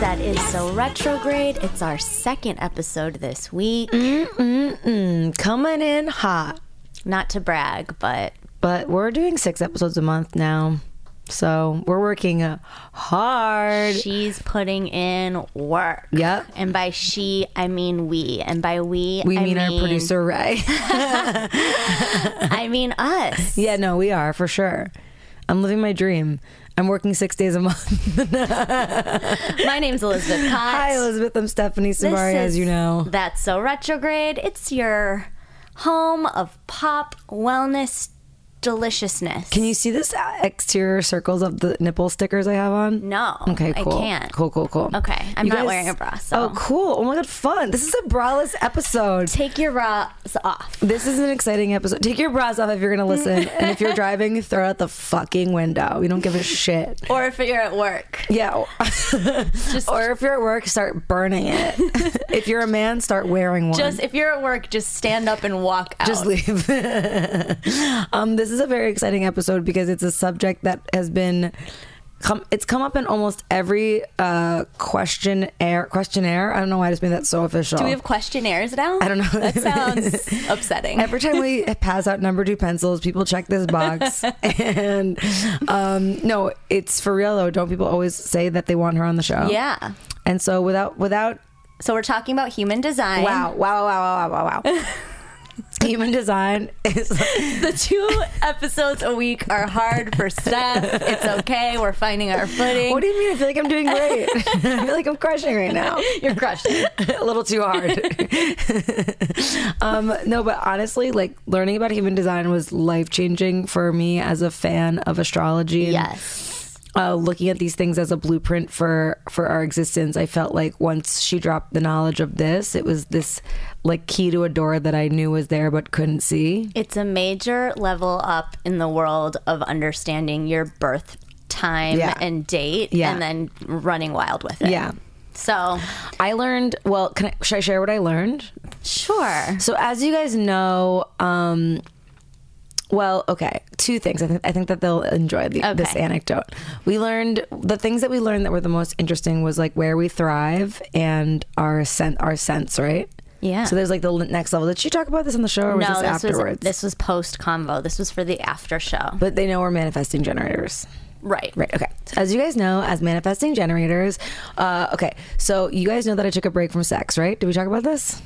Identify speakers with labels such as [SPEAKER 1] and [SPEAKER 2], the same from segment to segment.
[SPEAKER 1] That is so retrograde. It's our second episode this week.
[SPEAKER 2] Mm-mm-mm. coming in hot.
[SPEAKER 1] Not to brag, but
[SPEAKER 2] But we're doing six episodes a month now. So we're working uh, hard.
[SPEAKER 1] she's putting in work.
[SPEAKER 2] Yep.
[SPEAKER 1] And by she, I mean we. And by we,
[SPEAKER 2] We
[SPEAKER 1] I
[SPEAKER 2] mean, our producer, Ray.
[SPEAKER 1] I mean us.
[SPEAKER 2] yeah, no, we are for sure. I'm living my dream. I'm working six days a month.
[SPEAKER 1] My name's Elizabeth Kott.
[SPEAKER 2] Hi, Elizabeth. I'm Stephanie Simbari, as you know.
[SPEAKER 1] That's so retrograde. It's your home of pop wellness deliciousness.
[SPEAKER 2] Can you see this exterior circles of the nipple stickers I have on?
[SPEAKER 1] No.
[SPEAKER 2] Okay,
[SPEAKER 1] I
[SPEAKER 2] cool.
[SPEAKER 1] can't.
[SPEAKER 2] Cool, cool, cool.
[SPEAKER 1] Okay, I'm
[SPEAKER 2] You
[SPEAKER 1] not wearing a bra, so-
[SPEAKER 2] Oh, cool. Oh my god, fun. This is a braless episode.
[SPEAKER 1] Take your bras off.
[SPEAKER 2] This is an exciting episode. Take your bras off if you're gonna listen, and if you're driving, throw it out the fucking window. We don't give a shit.
[SPEAKER 1] Or if you're at work.
[SPEAKER 2] Yeah. or if you're at work, start burning it. if you're a man, start wearing one.
[SPEAKER 1] Just if you're at work, just stand up and walk out.
[SPEAKER 2] just leave. um, this is a very exciting episode because it's a subject that has been. Come, it's come up in almost every uh, questionnaire. Questionnaire. I don't know why I just made that so official.
[SPEAKER 1] Do we have questionnaires now?
[SPEAKER 2] I don't know.
[SPEAKER 1] That sounds upsetting.
[SPEAKER 2] Every time we pass out number two pencils, people check this box. and um, no, it's for real though. Don't people always say that they want her on the show?
[SPEAKER 1] yeah.
[SPEAKER 2] And so without without
[SPEAKER 1] So we're talking about human design.
[SPEAKER 2] wow wow wow wow wow wow. Human design is
[SPEAKER 1] The two episodes a week are hard for Steph. It's okay. We're finding our footing.
[SPEAKER 2] What do you mean? I feel like I'm doing great. I feel like I'm crushing right now.
[SPEAKER 1] You're crushing.
[SPEAKER 2] a little too hard. um, no, but honestly, like learning about human design was life changing for me as a fan of astrology. And,
[SPEAKER 1] Yes.
[SPEAKER 2] Uh, looking at these things as a blueprint for for our existence, I felt like once she dropped the knowledge of this, it was this like key to a door that I knew was there but couldn't see.
[SPEAKER 1] It's a major level up in the world of understanding your birth time
[SPEAKER 2] Yeah.
[SPEAKER 1] and date
[SPEAKER 2] Yeah.
[SPEAKER 1] and then running wild with it.
[SPEAKER 2] Yeah.
[SPEAKER 1] So,
[SPEAKER 2] I learned. Well, can I, should I share what I learned?
[SPEAKER 1] sure.
[SPEAKER 2] So as you guys know, um, well, okay, two things. I think I think that they'll enjoy the, this anecdote. We learned the things that we learned that were the most interesting was like where we thrive and our sen- our sense, right?
[SPEAKER 1] Yeah.
[SPEAKER 2] So there's like the next level. Did she talk about this on the show or was
[SPEAKER 1] no,
[SPEAKER 2] this
[SPEAKER 1] this
[SPEAKER 2] afterwards?
[SPEAKER 1] was this was post convo. This was for the after show.
[SPEAKER 2] but they know we're manifesting generators.
[SPEAKER 1] right.
[SPEAKER 2] Right. Okay. So as you guys know, as manifesting generators, uh, okay. So you guys know that I took a break from sex, right? Did we talk about this?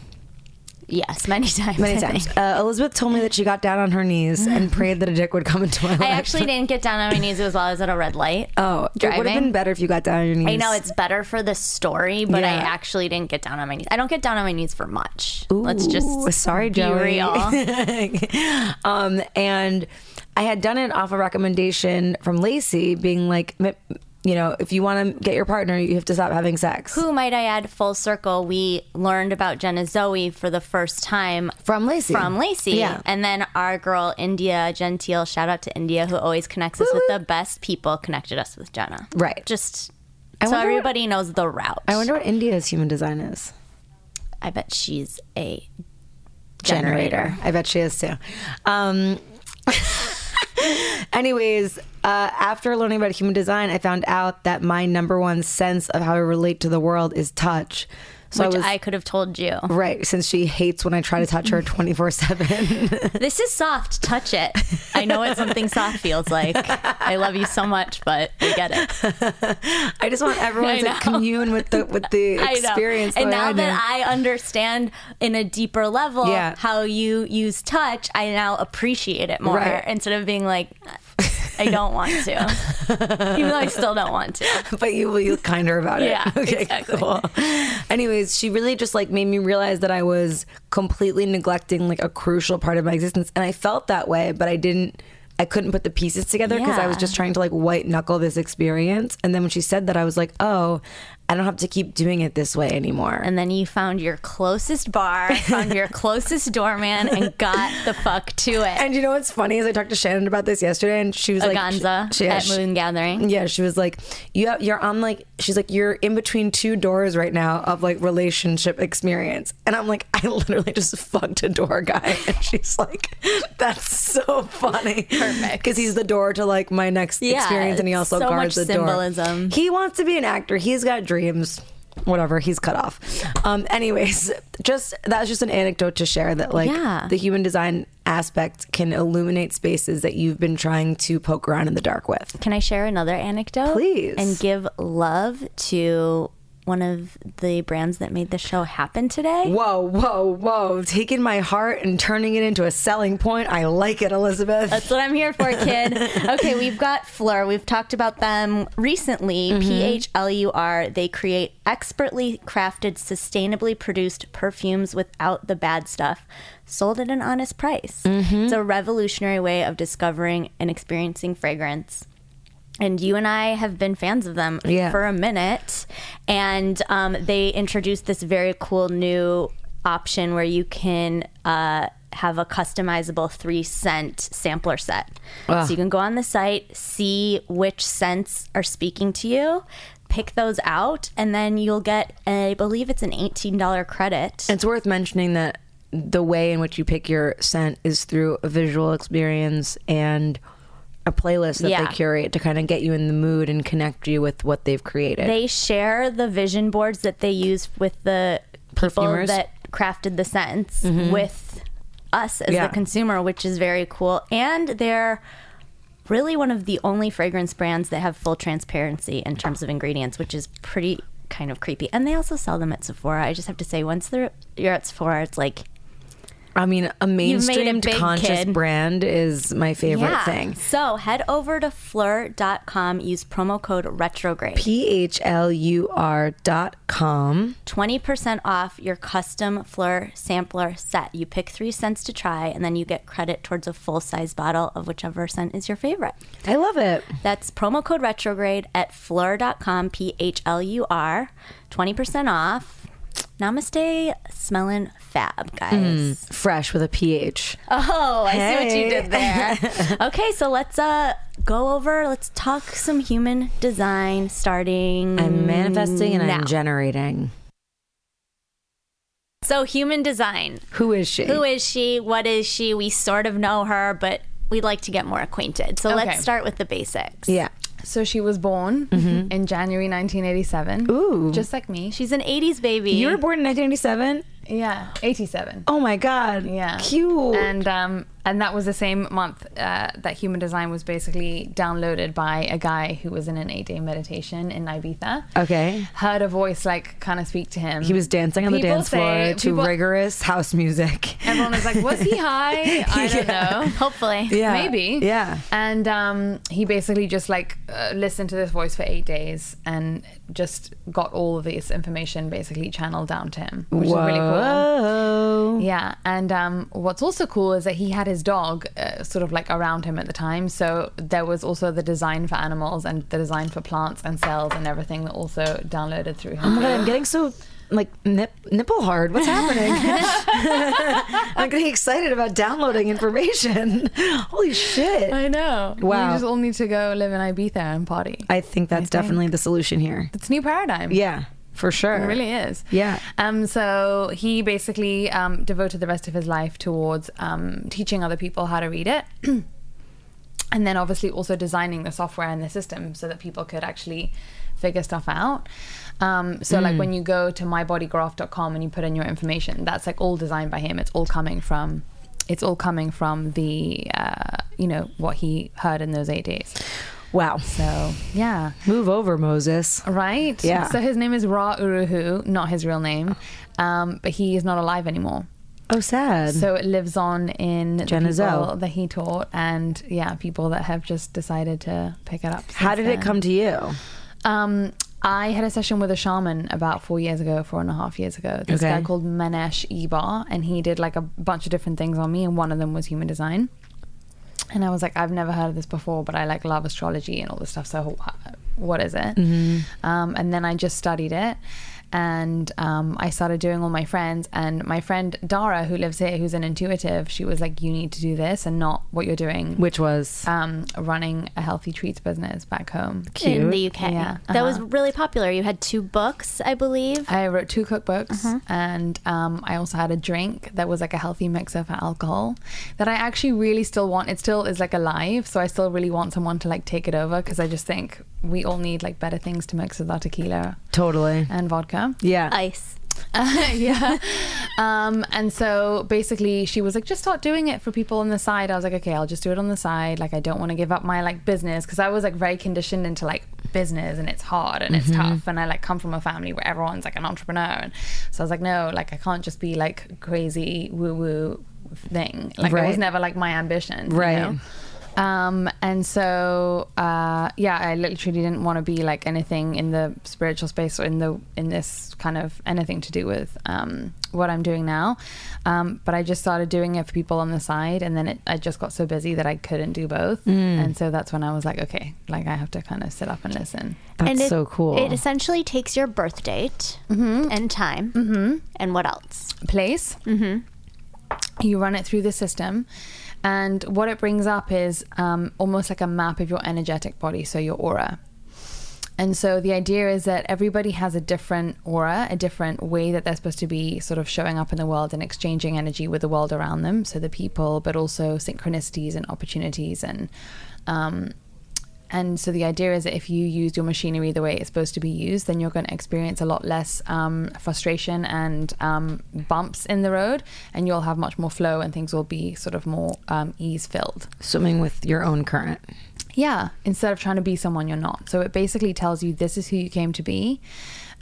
[SPEAKER 1] Yes, many times.
[SPEAKER 2] Many
[SPEAKER 1] I
[SPEAKER 2] times. Uh, Elizabeth told me that she got down on her knees and prayed that a dick would come into my life.
[SPEAKER 1] I actually didn't get down on my knees. It was while I was at a red light.
[SPEAKER 2] Oh, it would have been better if you got down on your knees.
[SPEAKER 1] I know it's better for the story, but I actually didn't get down on my knees. I don't get down on my knees for much. Let's just
[SPEAKER 2] sorry,
[SPEAKER 1] be
[SPEAKER 2] Joey.
[SPEAKER 1] real.
[SPEAKER 2] um, and I had done it off a recommendation from Lacey, being like, you know, if you want to get your partner, you have to stop having sex.
[SPEAKER 1] Who might I add full circle? We learned about Jenna Zoe for the first time
[SPEAKER 2] From Lacey.
[SPEAKER 1] from Lacey.
[SPEAKER 2] Yeah.
[SPEAKER 1] And then our girl India Gentile, shout out to India, who always connects us with the best people, connected us with Jenna.
[SPEAKER 2] Right.
[SPEAKER 1] Just
[SPEAKER 2] I
[SPEAKER 1] so
[SPEAKER 2] wonder what-
[SPEAKER 1] everybody knows the route.
[SPEAKER 2] I wonder what India's human design is.
[SPEAKER 1] I bet she's a
[SPEAKER 2] generator.
[SPEAKER 1] generator.
[SPEAKER 2] I bet she is too. Um, anyways, uh, after learning about human design, I found out that my number one sense of how I relate to the world is touch. So
[SPEAKER 1] which
[SPEAKER 2] I was
[SPEAKER 1] I could have told you.
[SPEAKER 2] right since she hates when I try to touch her twenty four seven.
[SPEAKER 1] This is soft. Touch it. I know what something soft feels like. I love you so much, but I get it.
[SPEAKER 2] I just want everyone
[SPEAKER 1] I
[SPEAKER 2] to
[SPEAKER 1] know.
[SPEAKER 2] commune with the with the
[SPEAKER 1] I know.
[SPEAKER 2] experience.
[SPEAKER 1] And now
[SPEAKER 2] I
[SPEAKER 1] that. I understand in a deeper level
[SPEAKER 2] Yeah.
[SPEAKER 1] how you use touch, I now appreciate it more
[SPEAKER 2] Right.
[SPEAKER 1] instead of being like, I don't want to, even though I still don't want to.
[SPEAKER 2] but you will be kinder about it.
[SPEAKER 1] Yeah,
[SPEAKER 2] okay,
[SPEAKER 1] exactly.
[SPEAKER 2] cool. Anyways, she really just like made me realize that I was completely neglecting like a crucial part of my existence, and I felt that way, but I didn't. I couldn't put the pieces together because I was just trying to like white knuckle this experience. And then when she said that, I was like, oh, I don't have to keep doing it this way anymore.
[SPEAKER 1] And then you found your closest bar, found your closest doorman, and got the fuck to it.
[SPEAKER 2] And you know what's funny is I talked to Shannon about this yesterday, and she was like,
[SPEAKER 1] Aganza
[SPEAKER 2] she-
[SPEAKER 1] at
[SPEAKER 2] she-
[SPEAKER 1] Moon Gathering.
[SPEAKER 2] Yeah, she was like, you have, you're on like, she's like, you're in between two doors right now of like relationship experience, and I'm like, I literally just fucked a door guy, and she's like, that's so funny,
[SPEAKER 1] Perfect.
[SPEAKER 2] because he's the door to like my next
[SPEAKER 1] Yeah,
[SPEAKER 2] experience, and he also
[SPEAKER 1] so
[SPEAKER 2] guards the door.
[SPEAKER 1] symbolism.
[SPEAKER 2] He wants to be an actor. He's got dreams. Whatever, he's cut off. Um, anyways, just that's just an anecdote to share that like
[SPEAKER 1] Yeah.
[SPEAKER 2] the human design aspect can illuminate spaces that you've been trying to poke around in the dark with.
[SPEAKER 1] Can I share another anecdote?
[SPEAKER 2] Please.
[SPEAKER 1] And give love to one of the brands that made the show happen today.
[SPEAKER 2] Whoa, whoa, whoa. Taking my heart and turning it into a selling point. I like it, Elizabeth.
[SPEAKER 1] That's what I'm here for, kid. okay, we've got Phlur. We've talked about them recently. Mm-hmm. P H L U R. They create expertly crafted, sustainably produced perfumes without the bad stuff, sold at an honest price. Mm-hmm. It's a revolutionary way of discovering and experiencing fragrance. And you and I have been fans of them
[SPEAKER 2] Yeah.
[SPEAKER 1] for a minute. And um, they introduced this very cool new option where you can uh, have a customizable three scent sampler set.
[SPEAKER 2] Ah.
[SPEAKER 1] So you can go on the site, see which scents are speaking to you, pick those out, and then you'll get, I believe it's an $18 credit.
[SPEAKER 2] It's worth mentioning that the way in which you pick your scent is through a visual experience and a playlist that
[SPEAKER 1] Yeah.
[SPEAKER 2] they curate to kind of get you in the mood and connect you with what they've created.
[SPEAKER 1] They share the vision boards that they use with the people
[SPEAKER 2] Perfumers.
[SPEAKER 1] that crafted the scents mm-hmm. with us as
[SPEAKER 2] Yeah.
[SPEAKER 1] the consumer, which is very cool. And they're really one of the only fragrance brands that have full transparency in terms of ingredients, which is pretty kind of creepy. And they also sell them at Sephora. I just have to say, once they're you're at Sephora, it's like
[SPEAKER 2] I mean, a mainstream conscious
[SPEAKER 1] kid.
[SPEAKER 2] brand is my favorite
[SPEAKER 1] yeah.
[SPEAKER 2] thing.
[SPEAKER 1] So head over to phlur.com, use promo code retrograde.
[SPEAKER 2] P H L U R dot com.
[SPEAKER 1] 20% off your custom Phlur sampler set. You pick three scents to try, and then you get credit towards a full size bottle of whichever scent is your favorite.
[SPEAKER 2] I love it.
[SPEAKER 1] That's promo code retrograde at phlur.com, P H L U R, 20% off. Namaste, smelling fab, guys.
[SPEAKER 2] Fresh with a PH.
[SPEAKER 1] Oh, I see what you did there. okay, so let's uh go over, let's talk some human design starting.
[SPEAKER 2] I'm manifesting and
[SPEAKER 1] now.
[SPEAKER 2] I'm generating.
[SPEAKER 1] So, human design.
[SPEAKER 2] Who is she?
[SPEAKER 1] Who is she? What is she? We sort of know her, but we'd like to get more acquainted. So
[SPEAKER 3] Okay.
[SPEAKER 1] let's start with the basics.
[SPEAKER 2] Yeah.
[SPEAKER 3] So she was born in January 1987.
[SPEAKER 2] Mm-hmm. Ooh.
[SPEAKER 3] Just like me.
[SPEAKER 1] She's an 80s baby.
[SPEAKER 2] You were born in 1987?
[SPEAKER 3] yeah, 87.
[SPEAKER 2] Oh my God.
[SPEAKER 3] Yeah.
[SPEAKER 2] Cute.
[SPEAKER 3] And um and that was the same month uh, that Human Design was basically downloaded by a guy who was in an eight day meditation in Ibiza.
[SPEAKER 2] okay.
[SPEAKER 3] Heard a voice like kind of speak to him.
[SPEAKER 2] He was dancing on the dance floor
[SPEAKER 3] say-
[SPEAKER 2] to
[SPEAKER 3] people-
[SPEAKER 2] rigorous house music.
[SPEAKER 3] Everyone was like, "Was he high? I don't know."
[SPEAKER 1] Hopefully.
[SPEAKER 2] Yeah.
[SPEAKER 3] Maybe.
[SPEAKER 2] Yeah.
[SPEAKER 3] And um, he basically just like uh, listened to this voice for eight days and just got all of this information basically channeled down to him, which is really cool. Yeah, and um, what's also cool is that he had his dog uh, sort of like around him at the time. So there was also the design for animals and the design for plants and cells and everything that also downloaded through him.
[SPEAKER 2] Oh my God, I'm getting so like nip, nipple hard. What's happening? I'm getting excited about downloading information. Holy shit.
[SPEAKER 3] I know.
[SPEAKER 2] Wow.
[SPEAKER 3] We just all need to go live in Ibiza and party.
[SPEAKER 2] I think that's definitely the solution here.
[SPEAKER 3] It's a new paradigm.
[SPEAKER 2] Yeah, for sure.
[SPEAKER 3] It really is.
[SPEAKER 2] Yeah.
[SPEAKER 3] Um. So he basically um, devoted the rest of his life towards um, teaching other people how to read it, and then obviously also designing the software and the system so that people could actually figure stuff out. Um, so like when you go to mybodygraph.com and you put in your information, that's like all designed by him. It's all coming from. It's all coming from the, uh, you know, what he heard in those eight days.
[SPEAKER 2] Wow.
[SPEAKER 3] So yeah,
[SPEAKER 2] Move over, Moses.
[SPEAKER 3] Right.
[SPEAKER 2] Yeah.
[SPEAKER 3] So his name is Ra Uru Hu, not his real name, um, but he is not alive anymore.
[SPEAKER 2] Oh, sad.
[SPEAKER 3] So it lives on in the people that he taught, and yeah, people that have just decided to pick it up.
[SPEAKER 2] How did it come to you?
[SPEAKER 3] Um, I had a session with a shaman about four years ago, four and a half years ago. This
[SPEAKER 2] Okay.
[SPEAKER 3] guy called Manesh Ibar, and he did like a bunch of different things on me, and one of them was human design. And I was like, I've never heard of this before, but I like love astrology and all this stuff. So what is it? Um, and then I just studied it. And um, I started doing all my friends. And my friend Dara, who lives here, who's an intuitive, she was like, "You need to do this and not what you're doing."
[SPEAKER 2] Which was
[SPEAKER 3] um, running a healthy treats business back home.
[SPEAKER 1] in the UK.
[SPEAKER 3] Yeah.
[SPEAKER 1] That was
[SPEAKER 3] Uh-huh.
[SPEAKER 1] really popular. You had two books, I believe.
[SPEAKER 3] I wrote two cookbooks, and um, I also had a drink that was like a healthy mixer for alcohol that I actually really still want. It still is like alive, so I still really want someone to like take it over because I just think we all need like better things to mix with our tequila
[SPEAKER 2] totally.
[SPEAKER 3] and vodka.
[SPEAKER 2] Yeah.
[SPEAKER 1] Ice.
[SPEAKER 3] yeah. Um, and so basically, she was like, just start doing it for people on the side. I was like, okay, I'll just do it on the side. Like, I don't want to give up my like business because I was like very conditioned into like business and it's hard and it's tough. And I like come from a family where everyone's like an entrepreneur. And so I was like, no, like, I can't just be like crazy woo woo thing. Like, that was never like my ambition. you
[SPEAKER 2] Right.
[SPEAKER 3] know? Um, and so, uh, yeah, I literally didn't want to be like anything in the spiritual space or in the in this kind of anything to do with um, what I'm doing now. Um, but I just started doing it for people on the side, and then it, I just got so busy that I couldn't do both. And so that's when I was like, okay, like I have to kind of sit up and listen.
[SPEAKER 2] That's
[SPEAKER 1] and it,
[SPEAKER 2] so cool.
[SPEAKER 1] It essentially takes your birth date and time. Mm-hmm. And what else?
[SPEAKER 3] place. Mm-hmm. You run it through the system. And what it brings up is um, almost like a map of your energetic body, so your aura. And so the idea is that everybody has a different aura, a different way that they're supposed to be sort of showing up in the world and exchanging energy with the world around them. So the people, but also synchronicities and opportunities and um, and so the idea is that if you use your machinery the way it's supposed to be used, then you're going to experience a lot less um, frustration and um, bumps in the road, and you'll have much more flow, and things will be sort of more um, ease filled.
[SPEAKER 2] Swimming with your own current.
[SPEAKER 3] Yeah, instead of trying to be someone you're not. So it basically tells you this is who you came to be.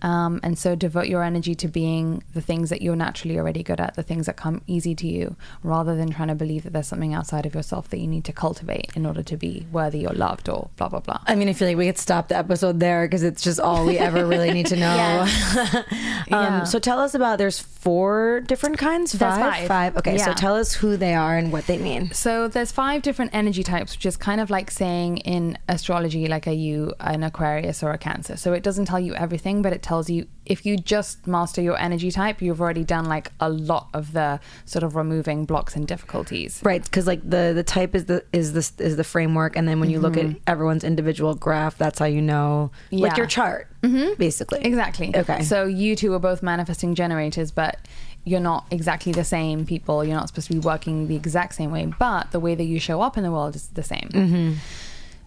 [SPEAKER 3] Um, and so devote your energy to being the things that you're naturally already good at, the things that come easy to you, rather than trying to believe that there's something outside of yourself that you need to cultivate in order to be worthy or loved or blah, blah, blah.
[SPEAKER 2] I mean, I feel like we could stop the episode there because it's just all we ever really need to know. um,
[SPEAKER 3] Yeah.
[SPEAKER 2] So tell us about. There's four different kinds.
[SPEAKER 3] There's
[SPEAKER 2] Five.
[SPEAKER 3] five.
[SPEAKER 2] Okay. So tell us who they are and what they mean.
[SPEAKER 3] So there's five different energy types, which is kind of like saying in astrology, like are you an Aquarius or a Cancer? So it doesn't tell you everything, but it tells you if you just master your energy type, you've already done like a lot of the sort of removing blocks and difficulties.
[SPEAKER 2] Right, because like the the type is the is this is the framework, and then when you look at everyone's individual graph, that's how you know like your chart, mm-hmm. basically.
[SPEAKER 3] Exactly.
[SPEAKER 2] Okay.
[SPEAKER 3] So you two are both manifesting generators, but you're not exactly the same people. You're not supposed to be working the exact same way, but the way that you show up in the world is the same. Mm-hmm.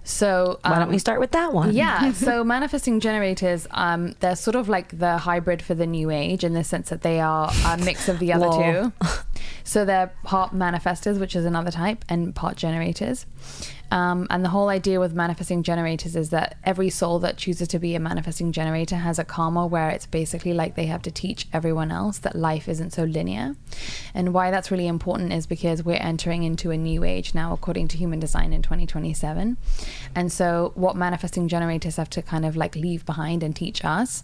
[SPEAKER 3] So
[SPEAKER 2] Why don't
[SPEAKER 3] um,
[SPEAKER 2] we start with that one?
[SPEAKER 3] Yeah, so manifesting generators, um, they're sort of like the hybrid for the new age in the sense that they are a mix of the other two. So they're part manifestors, which is another type, and part generators. Um, and the whole idea with manifesting generators is that every soul that chooses to be a manifesting generator has a karma where it's basically like they have to teach everyone else that life isn't so linear. And why that's really important is because we're entering into a new age now, according to human design in 2027. And so, what manifesting generators have to kind of like leave behind and teach us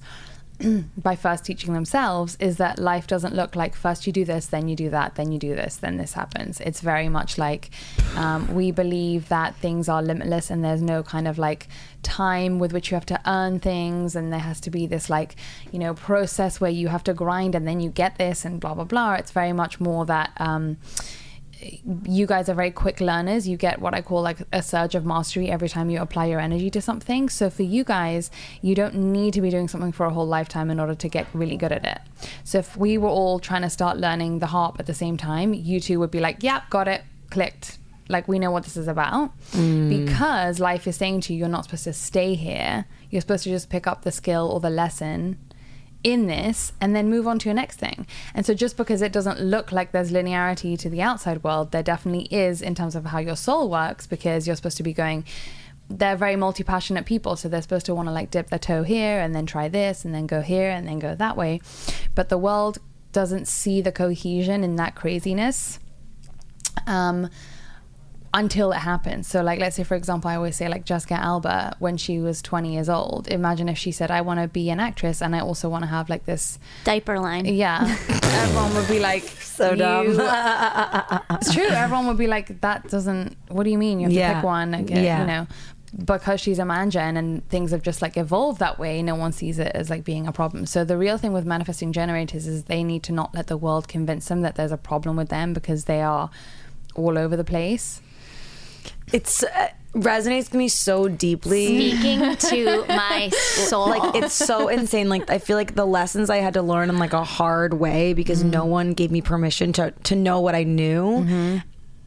[SPEAKER 3] by first teaching themselves is that life doesn't look like first you do this, then you do that, then you do this, then this happens. It's very much like um, we believe that things are limitless and there's no kind of like time with which you have to earn things, and there has to be this like, you know, process where you have to grind and then you get this and blah, blah, blah. It's very much more that. Um, you guys are very quick learners. You get what I call like a surge of mastery every time you apply your energy to something. So for you guys, you don't need to be doing something for a whole lifetime in order to get really good at it. So if we were all trying to start learning the harp at the same time, you two would be like, "Yep, got it, clicked." Like we know what this is about mm. because life is saying to you, you're not supposed to stay here. You're supposed to just pick up the skill or the lesson in this and then move on to your next thing. And so just because it doesn't look like there's linearity to the outside world, there definitely is in terms of how your soul works because you're supposed to be going they're very multi-passionate people. So they're supposed to want to like dip their toe here and then try this and then go here and then go that way. But the world doesn't see the cohesion in that craziness. Um until it happens. So, like, let's say, for example, I always say, like, Jessica Alba, when she was 20 years old, imagine if she said, I want to be an actress and I also want to have, like, this.
[SPEAKER 1] Diaper line.
[SPEAKER 3] Yeah. Everyone would be like,
[SPEAKER 2] So dumb.
[SPEAKER 3] It's true. Everyone would be like, that doesn't, what do you mean? You have to pick one, like,
[SPEAKER 2] Yeah.
[SPEAKER 3] you know. because she's a mangen and things have just like evolved that way, no one sees it as like being a problem. So the real thing with manifesting generators is they need to not let the world convince them that there's a problem with them because they are all over the place.
[SPEAKER 2] It's uh, resonates with me so deeply.
[SPEAKER 1] Speaking to my soul.
[SPEAKER 2] like it's so insane like i feel like the lessons i had to learn in like a hard way because no one gave me permission to to know what i knew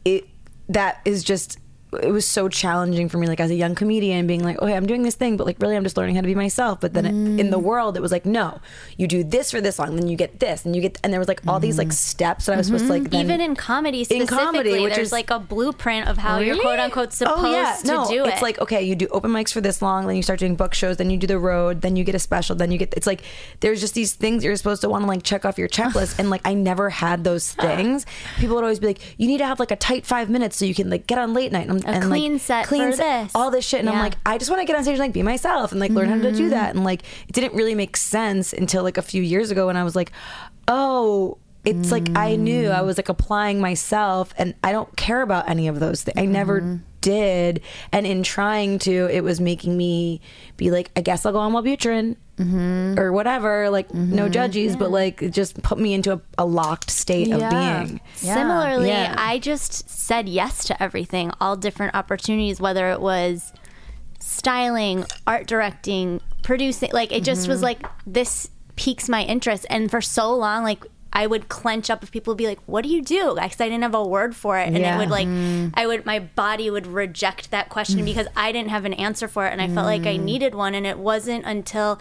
[SPEAKER 2] it that is just it was so challenging for me like as a young comedian being like okay i'm doing this thing but like really i'm just learning how to be myself but then it- in the mm. world it was like no you do this for this long then you get this and you get and there was like all these like mm-hmm. steps that i was supposed to mm-hmm. like then
[SPEAKER 1] even in comedy
[SPEAKER 2] In comedy, which
[SPEAKER 1] there's
[SPEAKER 2] is-
[SPEAKER 1] like a blueprint of how you're quote unquote oh, supposed
[SPEAKER 2] Oh, no,
[SPEAKER 1] to do it.
[SPEAKER 2] It's like okay, you do open mics for this long, then you start doing book shows, then you do the road, then you get a special, then you get. It's like there's just these things you're supposed to want to like check off your checklist, and like I never had those things. People would always be like, you need to have like a tight five minutes so you can like get on late night and, Um,
[SPEAKER 1] a
[SPEAKER 2] and
[SPEAKER 1] clean
[SPEAKER 2] like,
[SPEAKER 1] set for this.
[SPEAKER 2] all this shit, and I'm like, I just want to get on stage and like be myself and like learn how to do mm-hmm. that, and like it didn't really make sense until like a few years ago when I was like, oh it's like I knew I was like applying myself and I don't care about any of those things. I never mm-hmm. did. And in trying to, it was making me be like, I guess I'll go on Wellbutrin or whatever, like no judges, but like it just put me into a, a locked state
[SPEAKER 3] Yeah.
[SPEAKER 2] of being.
[SPEAKER 1] Similarly,
[SPEAKER 2] Yeah.
[SPEAKER 1] I just said yes to everything, all different opportunities, whether it was styling, art directing, producing. Like, it just
[SPEAKER 2] Mm-hmm.
[SPEAKER 1] was like, this piques my interest. And for so long, like, I would clench up if people would be like, "What do you do?" Because I didn't have a word for it, and
[SPEAKER 2] Yeah.
[SPEAKER 1] it would like, mm-hmm. I would, my body would reject that question mm. because I didn't have an answer for it, and I felt like I mm. needed one, and it wasn't until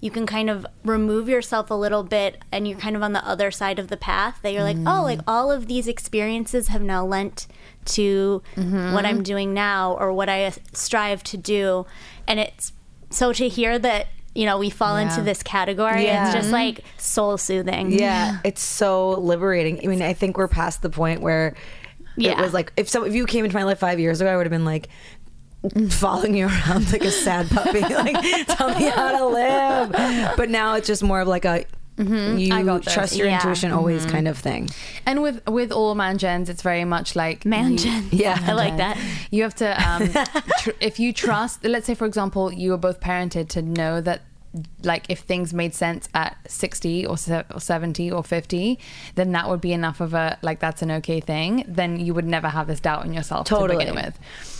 [SPEAKER 1] you can kind of remove yourself a little bit and you're kind of on the other side of the path that you're like oh like mm. all of these experiences have now lent to mm-hmm. what i'm doing now or what i strive to do. And it's so to hear that you know we fall into this category
[SPEAKER 2] Yeah.
[SPEAKER 1] it's just mm-hmm. like soul soothing
[SPEAKER 2] Yeah, it's so liberating. I mean, I think we're past the point where it was like if so if you came into my life five years ago, I would have been like following you around like a sad puppy, like tell me how to live. But now it's just more of like a you
[SPEAKER 3] I got this.
[SPEAKER 2] trust your
[SPEAKER 1] Yeah.
[SPEAKER 2] intuition always kind of thing.
[SPEAKER 3] And with with all mangens, it's very much like
[SPEAKER 1] mansion
[SPEAKER 2] Yeah.
[SPEAKER 1] i like that
[SPEAKER 3] You have to, um, tr- if you trust, let's say, for example, you were both parented to know that, like, if things made sense at 60 or, se- or 70 or 50, then that would be enough of a, like, that's an okay thing. Then you would never have this doubt in yourself to begin with.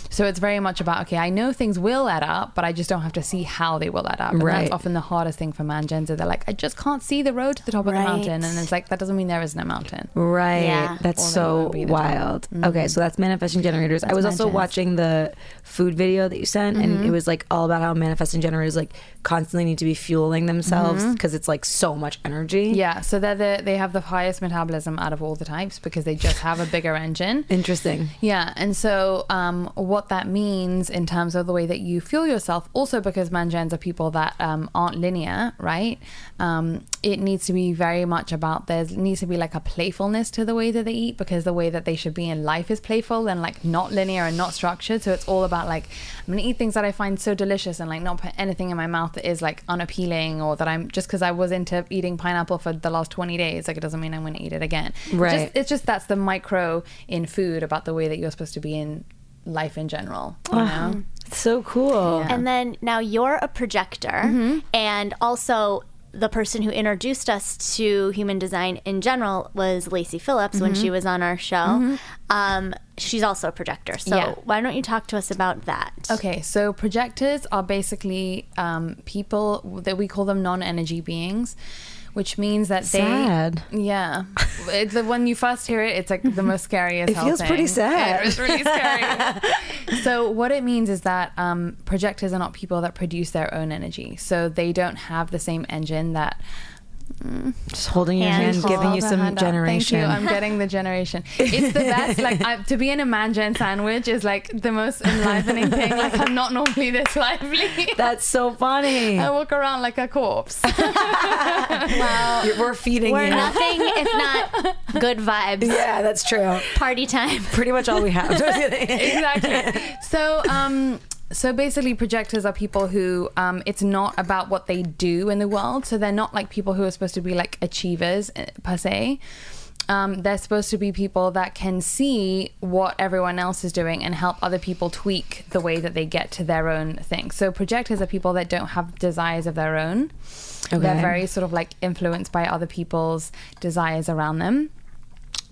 [SPEAKER 3] So it's very much about, okay, I know things will add up, but I just don't have to see how they will add up. And
[SPEAKER 2] Right.
[SPEAKER 3] that's often the hardest thing for man mangens. They're like, I just can't see the road to the top of the
[SPEAKER 1] Right.
[SPEAKER 3] mountain. And it's like, that doesn't mean there isn't a mountain.
[SPEAKER 2] Right.
[SPEAKER 1] Yeah.
[SPEAKER 2] That's
[SPEAKER 3] Or
[SPEAKER 2] so
[SPEAKER 3] won't be the top.
[SPEAKER 2] wild. Mm-hmm. Okay, so that's manifesting generators. I
[SPEAKER 3] That's
[SPEAKER 2] was also
[SPEAKER 3] manifest.
[SPEAKER 2] watching the food video that you sent, and mm-hmm. it was like all about how manifesting generators like constantly need to be fueling themselves mm-hmm. because it's like so much energy.
[SPEAKER 3] Yeah, so they're the, they have the highest metabolism out of all the types because they just have a bigger engine.
[SPEAKER 2] Interesting.
[SPEAKER 3] Yeah, and so um, what that means in terms of the way that you fuel yourself, also because mangens are people that um, aren't linear, right? Um, it needs to be very much about there needs to be like a playfulness to the way that they eat because the way that they should be in life is playful and like not linear and not structured. So it's all about like I'm gonna eat things that I find so delicious and like not put anything in my mouth that is like unappealing or that I'm just because I was into eating pineapple for the last 20 days, like it doesn't mean I'm gonna eat it again.
[SPEAKER 2] Right.
[SPEAKER 3] just- it's just that's the micro in food about the way that you're supposed to be in life in general. You know?
[SPEAKER 2] So cool.
[SPEAKER 1] And then now you're a projector, and also the person who introduced us to human design in general was Lacey Phillips when she was on our show. Um, she's also a projector. So
[SPEAKER 3] Yeah.
[SPEAKER 1] why don't you talk to us about that?
[SPEAKER 3] Okay, so projectors are basically um, people that we call them non-energy beings, which means that they.
[SPEAKER 2] Sad.
[SPEAKER 3] Yeah, it's the when you first hear it, it's like the most scariest.
[SPEAKER 2] It
[SPEAKER 3] hell It
[SPEAKER 2] feels pretty sad.
[SPEAKER 3] It's really scary. so what it means is that um, projectors are not people that produce their own energy, so they don't have the same engine that
[SPEAKER 2] Just holding your hand,
[SPEAKER 1] Handful.
[SPEAKER 2] giving you some
[SPEAKER 3] hand
[SPEAKER 2] generation.
[SPEAKER 3] Thank you. I'm getting the generation. It's the best. Like I, to be in a mangen sandwich is like the most enlivening thing. Like I'm not normally this lively.
[SPEAKER 2] That's so funny.
[SPEAKER 3] I walk around like a corpse.
[SPEAKER 2] You're- We're feeding
[SPEAKER 1] We're
[SPEAKER 2] you.
[SPEAKER 1] nothing if not good vibes.
[SPEAKER 2] Yeah, that's true.
[SPEAKER 1] Party time.
[SPEAKER 2] Pretty much all we have.
[SPEAKER 3] exactly. So, um, so basically, projectors are people who um, it's not about what they do in the world. So they're not like people who are supposed to be like achievers eh, per se. um, they're supposed to be people that can see what everyone else is doing and help other people tweak the way that they get to their own thing. So projectors are people that don't have desires of their own. They're very sort of like influenced by other people's desires around them.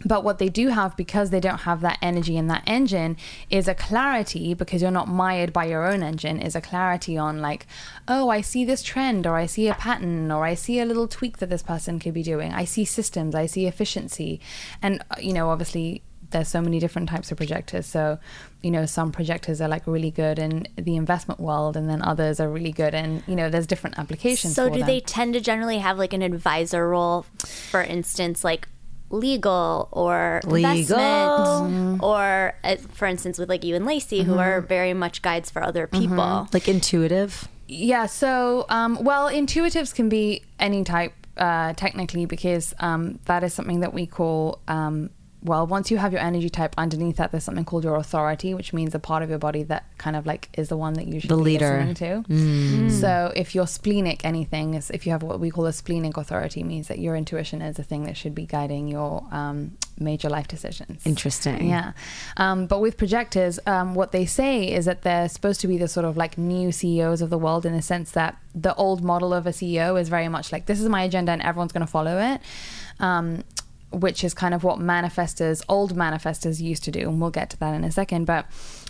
[SPEAKER 3] But what they do have, because they don't have that energy in that engine, is a clarity because you're not mired by your own engine, is a clarity on like, oh, I see this trend, or I see a pattern, or I see a little tweak that this person could be doing. I see systems, I see efficiency. And, uh, you know, obviously, there's so many different types of projectors. So, you know, some projectors are like really good in the investment world, and then others are really good in, you know, there's different applications.
[SPEAKER 1] So do
[SPEAKER 3] them.
[SPEAKER 1] they tend to generally have like an advisor role, for instance, like legal or
[SPEAKER 2] Legal.
[SPEAKER 1] investment, or uh, for instance with like you and Lacey, who are very much guides for other people.
[SPEAKER 2] Like intuitive.
[SPEAKER 3] Yeah. So, um, well, intuitives can be any type, uh, technically, because um, that is something that we call. Um, well, once you have your energy type underneath that, there's something called your authority, which means a part of your body that kind of like is the one that you should
[SPEAKER 2] The
[SPEAKER 3] be
[SPEAKER 2] leader.
[SPEAKER 3] to. So, if you're splenic, anything is if you have what we call a splenic authority, means that your intuition is the thing that should be guiding your um, major life decisions.
[SPEAKER 2] Interesting.
[SPEAKER 3] Yeah. Um, but with projectors, um, what they say is that they're supposed to be the sort of like new CEOs of the world in the sense that the old model of a CEO is very much like, this is my agenda and everyone's going to follow it. Um, which is kind of what manifestors, old manifestors used to do. And we'll get to that in a second. But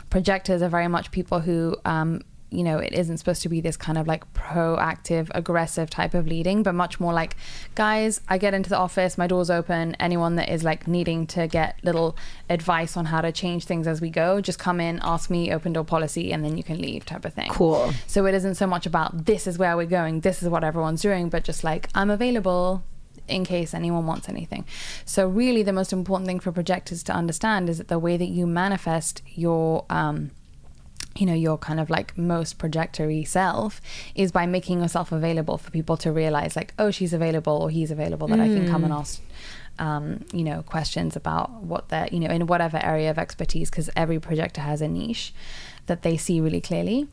[SPEAKER 3] projectors are very much people who, um, you know, it isn't supposed to be this kind of like proactive, aggressive type of leading, but much more like, guys, I get into the office, my door's open. Anyone that is like needing to get little advice on how to change things as we go, just come in, ask me, open door policy, and then you can leave type of thing.
[SPEAKER 2] Cool.
[SPEAKER 3] So it isn't so much about this is where we're going, this is what everyone's doing, but just like, I'm available in case anyone wants anything. So really the most important thing for projectors to understand is that the way that you manifest your um you know your kind of like most projectory self is by making yourself available for people to realize like oh she's available or he's available that I can come and ask um, you know questions about what they're you know in whatever area of expertise because every projector has a niche that they see really clearly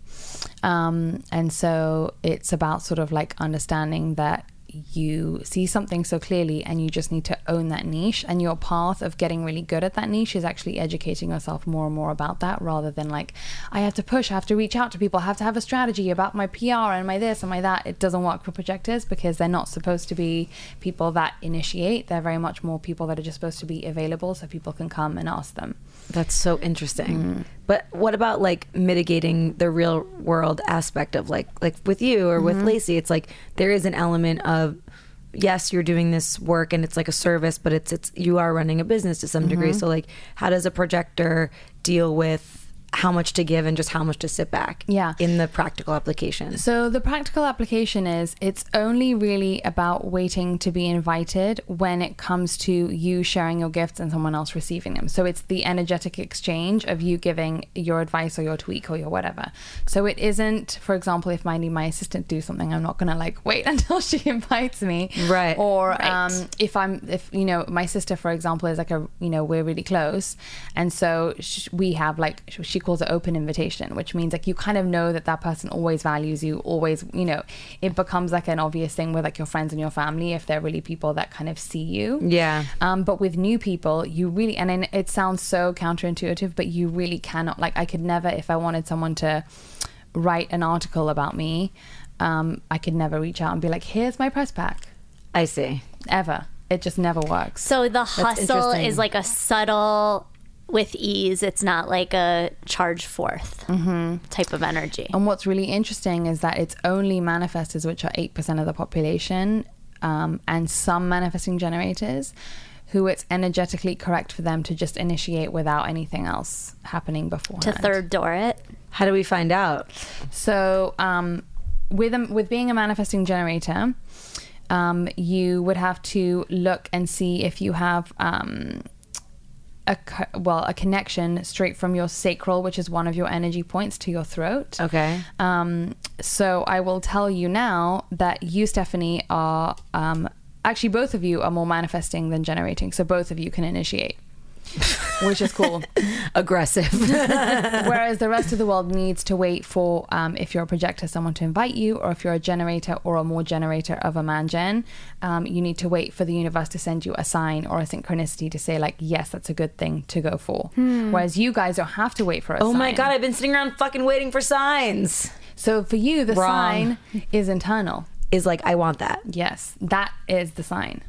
[SPEAKER 3] um, and so it's about sort of like understanding that you see something so clearly and you just need to own that niche and your path of getting really good at that niche is actually educating yourself more and more about that rather than like i have to push i have to reach out to people i have to have a strategy about my pr and my this and my that. It doesn't work for projectors because they're not supposed to be people that initiate. They're very much more people that are just supposed to be available so people can come and ask them
[SPEAKER 2] That's so interesting.
[SPEAKER 3] Mm.
[SPEAKER 2] But what about like mitigating the real world aspect of like like with you or
[SPEAKER 3] Mm-hmm.
[SPEAKER 2] with Lacey? It's like there is an element of yes, you're doing this work and it's like a service, but it's it's you are running a business to some degree.
[SPEAKER 3] Mm-hmm.
[SPEAKER 2] So like how does a projector deal with how much to give and just how much to sit back
[SPEAKER 3] Yeah.
[SPEAKER 2] in the practical application?
[SPEAKER 3] So the practical application is it's only really about waiting to be invited when it comes to you sharing your gifts and someone else receiving them. So it's the energetic exchange of you giving your advice or your tweak or your whatever. So it isn't, for example, if I need my assistant to do something, I'm not gonna like wait until she invites me.
[SPEAKER 2] Right.
[SPEAKER 3] Or
[SPEAKER 1] Right.
[SPEAKER 3] um if I'm if you know my sister for example is like a you know we're really close and so sh- we have like she calls an open invitation which means like you kind of know that that person always values you always you know it becomes like an obvious thing with like your friends and your family if they're really people that kind of see you
[SPEAKER 2] Yeah.
[SPEAKER 3] um, but with new people, you really, and then it sounds so counterintuitive, but you really cannot. Like, I could never, if I wanted someone to write an article about me, um, I could never reach out and be like, here's my press pack.
[SPEAKER 2] I see.
[SPEAKER 3] Ever. It just never works.
[SPEAKER 1] So the hustle is like a subtle with ease. It's not like a charge forth type of energy.
[SPEAKER 3] And what's really interesting is that it's only manifestors, which are 8% of the population, um, and some manifesting generators who it's energetically correct for them to just initiate without anything else happening before.
[SPEAKER 1] To third door it.
[SPEAKER 2] How do we find out?
[SPEAKER 3] So, um, with a, with being a manifesting generator, um, you would have to look and see if you have um, a co- well a connection straight from your sacral, which is one of your energy points, to your throat.
[SPEAKER 2] Okay.
[SPEAKER 3] Um, so I will tell you now that you, Stephanie, are um, actually both of you are more manifesting than generating. So both of you can initiate. which is cool.
[SPEAKER 2] Aggressive.
[SPEAKER 3] Whereas the rest of the world needs to wait for, um, if you're a projector, someone to invite you, or if you're a generator or a more generator of a man gen, um, you need to wait for the universe to send you a sign or a synchronicity to say, like, yes, that's a good thing to go for. Whereas you guys don't have to wait for a
[SPEAKER 2] oh my god, I've been sitting around fucking waiting for signs.
[SPEAKER 3] So for you, the
[SPEAKER 2] Wrong.
[SPEAKER 3] sign is internal.
[SPEAKER 2] Is like I want that.
[SPEAKER 3] Yes, that is the sign.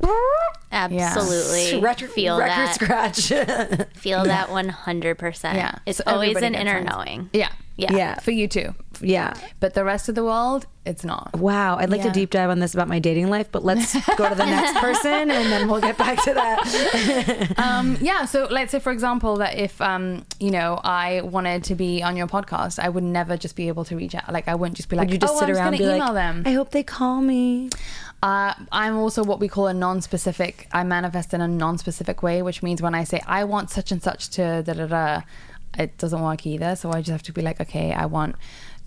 [SPEAKER 1] Absolutely.
[SPEAKER 2] Record,
[SPEAKER 1] feel
[SPEAKER 2] record
[SPEAKER 1] that.
[SPEAKER 2] scratch.
[SPEAKER 1] Feel that 100%.
[SPEAKER 3] Yeah.
[SPEAKER 1] It's
[SPEAKER 3] So
[SPEAKER 1] always an inner
[SPEAKER 3] signs.
[SPEAKER 1] knowing.
[SPEAKER 3] Yeah.
[SPEAKER 1] Yeah.
[SPEAKER 2] yeah.
[SPEAKER 3] For you too.
[SPEAKER 2] Yeah.
[SPEAKER 3] But the rest of the world, it's not.
[SPEAKER 2] Wow, I'd like to deep dive on this about my dating life, but let's go to the next person and then we'll get back to that.
[SPEAKER 3] um, yeah. So let's say, for example, that if um, you know I wanted to be on your podcast, I would never just be able to reach out. Like I wouldn't just be like,
[SPEAKER 2] Would you just
[SPEAKER 3] oh,
[SPEAKER 2] sit
[SPEAKER 3] I'm
[SPEAKER 2] around and
[SPEAKER 3] email
[SPEAKER 2] like,
[SPEAKER 3] them.
[SPEAKER 2] I hope they call me.
[SPEAKER 3] Uh, I'm also what we call a non-specific. I manifest in a non-specific way, which means when I say I want such and such to da da da, it doesn't work either. So I just have to be like, okay, I want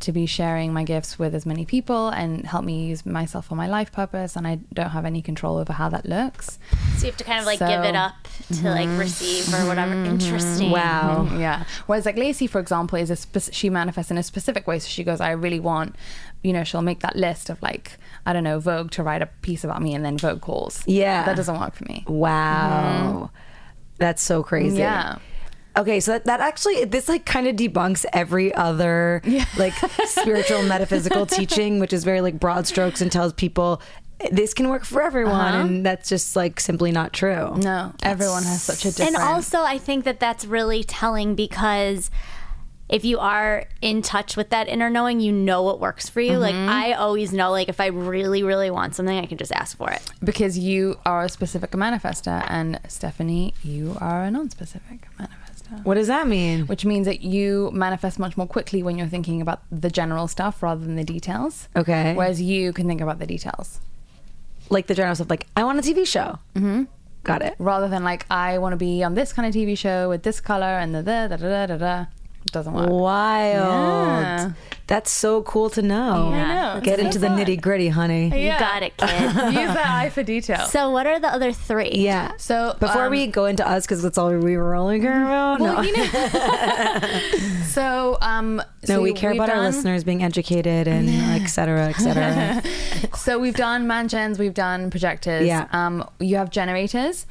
[SPEAKER 3] to be sharing my gifts with as many people and help me use myself for my life purpose, and I don't have any control over how that looks.
[SPEAKER 1] So you have to kind of like give it up to like mm-hmm. receive or whatever. Interesting.
[SPEAKER 2] Wow.
[SPEAKER 3] Yeah. Whereas like Lacey, for example, is a spec- she manifests in a specific way. So she goes, I really want, you know, she'll make that list of like, I don't know, Vogue to write a piece about me, and then Vogue calls.
[SPEAKER 2] Yeah.
[SPEAKER 3] That doesn't work for me.
[SPEAKER 2] Wow. Mm-hmm. That's so crazy.
[SPEAKER 3] Yeah.
[SPEAKER 2] Okay, so that, that actually this like kind of debunks every other like spiritual metaphysical teaching, which is very like broad strokes and tells people this can work for everyone, uh-huh. and that's just like simply not true.
[SPEAKER 3] No, everyone has such a different.
[SPEAKER 1] And also, I think that that's really telling because if you are in touch with that inner knowing, you know what works for you. Like mm-hmm. I always know, like if I really, really want something, I can just ask for it.
[SPEAKER 3] because you are a specific manifester, and Stephanie, you are a non-specific manifester.
[SPEAKER 2] What does that mean?
[SPEAKER 3] Which means that you manifest much more quickly when you're thinking about the general stuff rather than the details.
[SPEAKER 2] Okay.
[SPEAKER 3] Whereas you can think about the details
[SPEAKER 2] Like the general stuff, like I want a TV show. Mm-hmm. Got it.
[SPEAKER 3] rather than like I want to be on this kind of TV show with this color and the da da da da da. It doesn't work.
[SPEAKER 2] Wild.
[SPEAKER 3] Yeah.
[SPEAKER 2] That's so cool to know.
[SPEAKER 3] I know.
[SPEAKER 2] Get
[SPEAKER 3] It's
[SPEAKER 2] into the nitty gritty, honey.
[SPEAKER 1] You got it, kid.
[SPEAKER 3] Use that eye for detail.
[SPEAKER 1] so, what are the other three?
[SPEAKER 2] Yeah.
[SPEAKER 3] So,
[SPEAKER 2] before
[SPEAKER 3] um,
[SPEAKER 2] we go into us, because that's all we were only care about.
[SPEAKER 3] Well,
[SPEAKER 2] no,
[SPEAKER 3] you know, so um,
[SPEAKER 2] no,
[SPEAKER 3] so
[SPEAKER 2] we care
[SPEAKER 3] we've
[SPEAKER 2] about our listeners being educated and et cetera, et cetera.
[SPEAKER 3] So we've done mangens, we've done projectors.
[SPEAKER 2] Yeah. Mm-hmm.
[SPEAKER 3] Um, you have generators.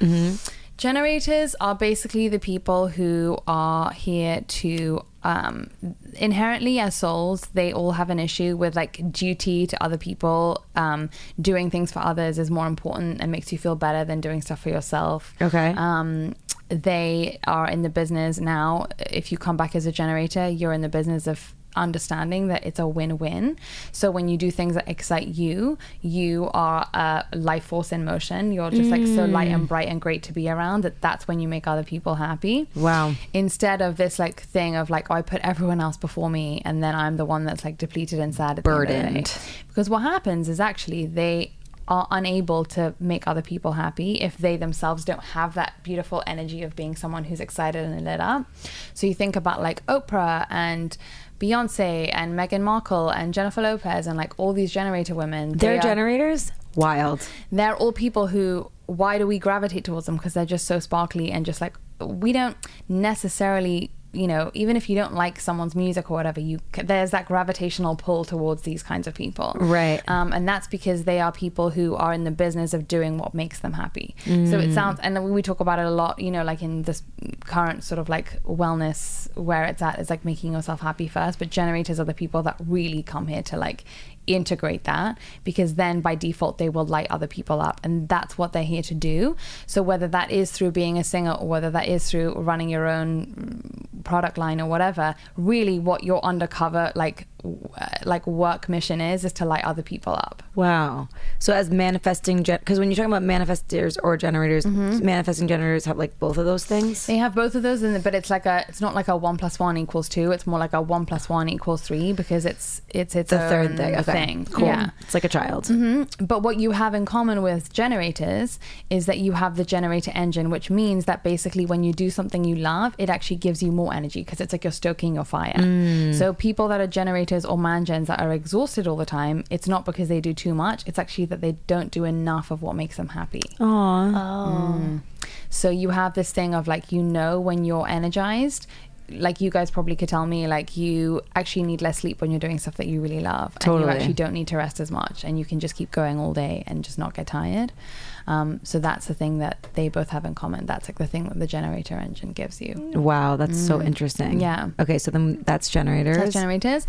[SPEAKER 3] Generators are basically the people who are here to um, inherently as souls. They all have an issue with like duty to other people. Um, doing things for others is more important and makes you feel better than doing stuff for yourself.
[SPEAKER 2] Okay.
[SPEAKER 3] Um, they are in the business now. If you come back as a generator, you're in the business of understanding that it's a win-win. So when you do things that excite you, you are a life force in motion. You're just like so light and mm. bright and great to be around that that's when you make other people happy.
[SPEAKER 2] Wow.
[SPEAKER 3] Instead of this like thing of like, oh, I put everyone else before me and then I'm the one that's like depleted and sad at the end of the day.
[SPEAKER 2] Burdened.
[SPEAKER 3] Because what happens is actually they are unable to make other people happy if they themselves don't have that beautiful energy of being someone who's excited and lit up. So you think about like Oprah and Beyonce and Meghan Markle and Jennifer Lopez and like all these generator women. they
[SPEAKER 2] They're
[SPEAKER 3] are-
[SPEAKER 2] generators? Wild.
[SPEAKER 3] they're all people who why do we gravitate towards them because they're just so sparkly and just like we don't necessarily you know even if you don't like someone's music or whatever you there's that gravitational pull towards these kinds of people.
[SPEAKER 2] Right.
[SPEAKER 3] um, and that's because they are people who are in the business of doing what makes them happy. So it sounds and we talk about it a lot you know like in this current sort of like wellness where it's at is like making yourself happy first but generators are the people that really come here to like integrate that because then by default they will light other people up. And that's what they're here to do. So whether that is through being a singer or whether that is through running your own mm, product line or whatever really what your undercover like Uh, like work mission is is to light other people up
[SPEAKER 2] Wow. So as manifesting, because when you're talking about manifestors or generators, mm-hmm. manifesting generators have like both of those things.
[SPEAKER 3] they have both of those in the, but it's like a it's not like a one plus one equals two it's more like a one plus one equals three because it's it's it's
[SPEAKER 2] The
[SPEAKER 3] a
[SPEAKER 2] third thing. Okay. Cool.
[SPEAKER 3] yeah
[SPEAKER 2] It's like a child.
[SPEAKER 3] Mm-hmm. But what you have in common with generators is that you have the generator engine, which means that basically when you do something you love, it actually gives you more energy because it's like you're stoking your fire. Mm. So people that are generators generators or mangens that are exhausted all the time, it's not because they do too much. It's actually that they don't do enough of what makes them happy.
[SPEAKER 2] Aw. Oh. Mm.
[SPEAKER 3] So you have this thing of like, you know, when you're energized, like you guys probably could tell me, like you actually need less sleep when you're doing stuff that you really love. And
[SPEAKER 2] Totally.
[SPEAKER 3] you actually don't need to rest as much and you can just keep going all day and just not get tired. Um, so that's the thing that they both have in common. That's like the thing that the generator engine gives you.
[SPEAKER 2] Wow, that's so interesting.
[SPEAKER 3] Yeah.
[SPEAKER 2] Okay, so then that's generators.
[SPEAKER 3] That's generators.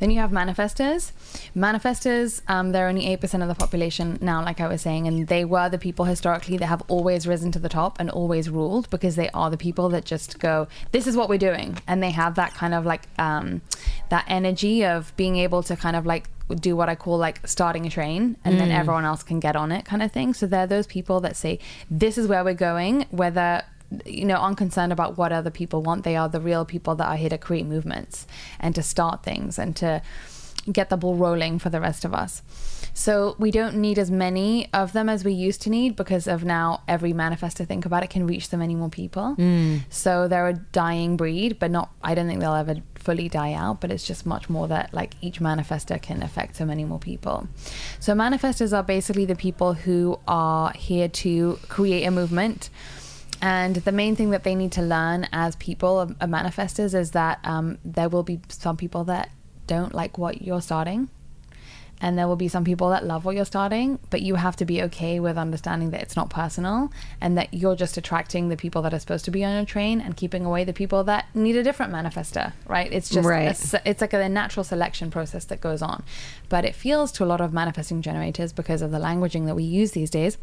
[SPEAKER 3] Then you have manifestors. Manifestors, um, they're only 8% of the population now, like I was saying, and they were the people historically that have always risen to the top and always ruled because they are the people that just go, this is what we're doing. And they have that kind of like, um, that energy of being able to kind of like do what I call like starting a train and then mm. everyone else can get on it kind of thing. So they're those people that say, this is where we're going, whether you know, unconcerned about what other people want. They are the real people that are here to create movements and to start things and to get the ball rolling for the rest of us. So we don't need as many of them as we used to need because of now every manifestor think about it can reach so many more people. Mm. So they're a dying breed, but not I don't think they'll ever fully die out, but it's just much more that like each manifestor can affect so many more people. So manifestors are basically the people who are here to create a movement. And the main thing that they need to learn as people, of, of manifestors, is that um, there will be some people that don't like what you're starting. And there will be some people that love what you're starting, but you have to be okay with understanding that it's not personal and that you're just attracting the people that are supposed to be on your train and keeping away the people that need a different manifestor, right? It's just
[SPEAKER 2] right.
[SPEAKER 3] A, it's like a natural selection process that goes on. But it feels to a lot of manifesting generators because of the languaging that we use these days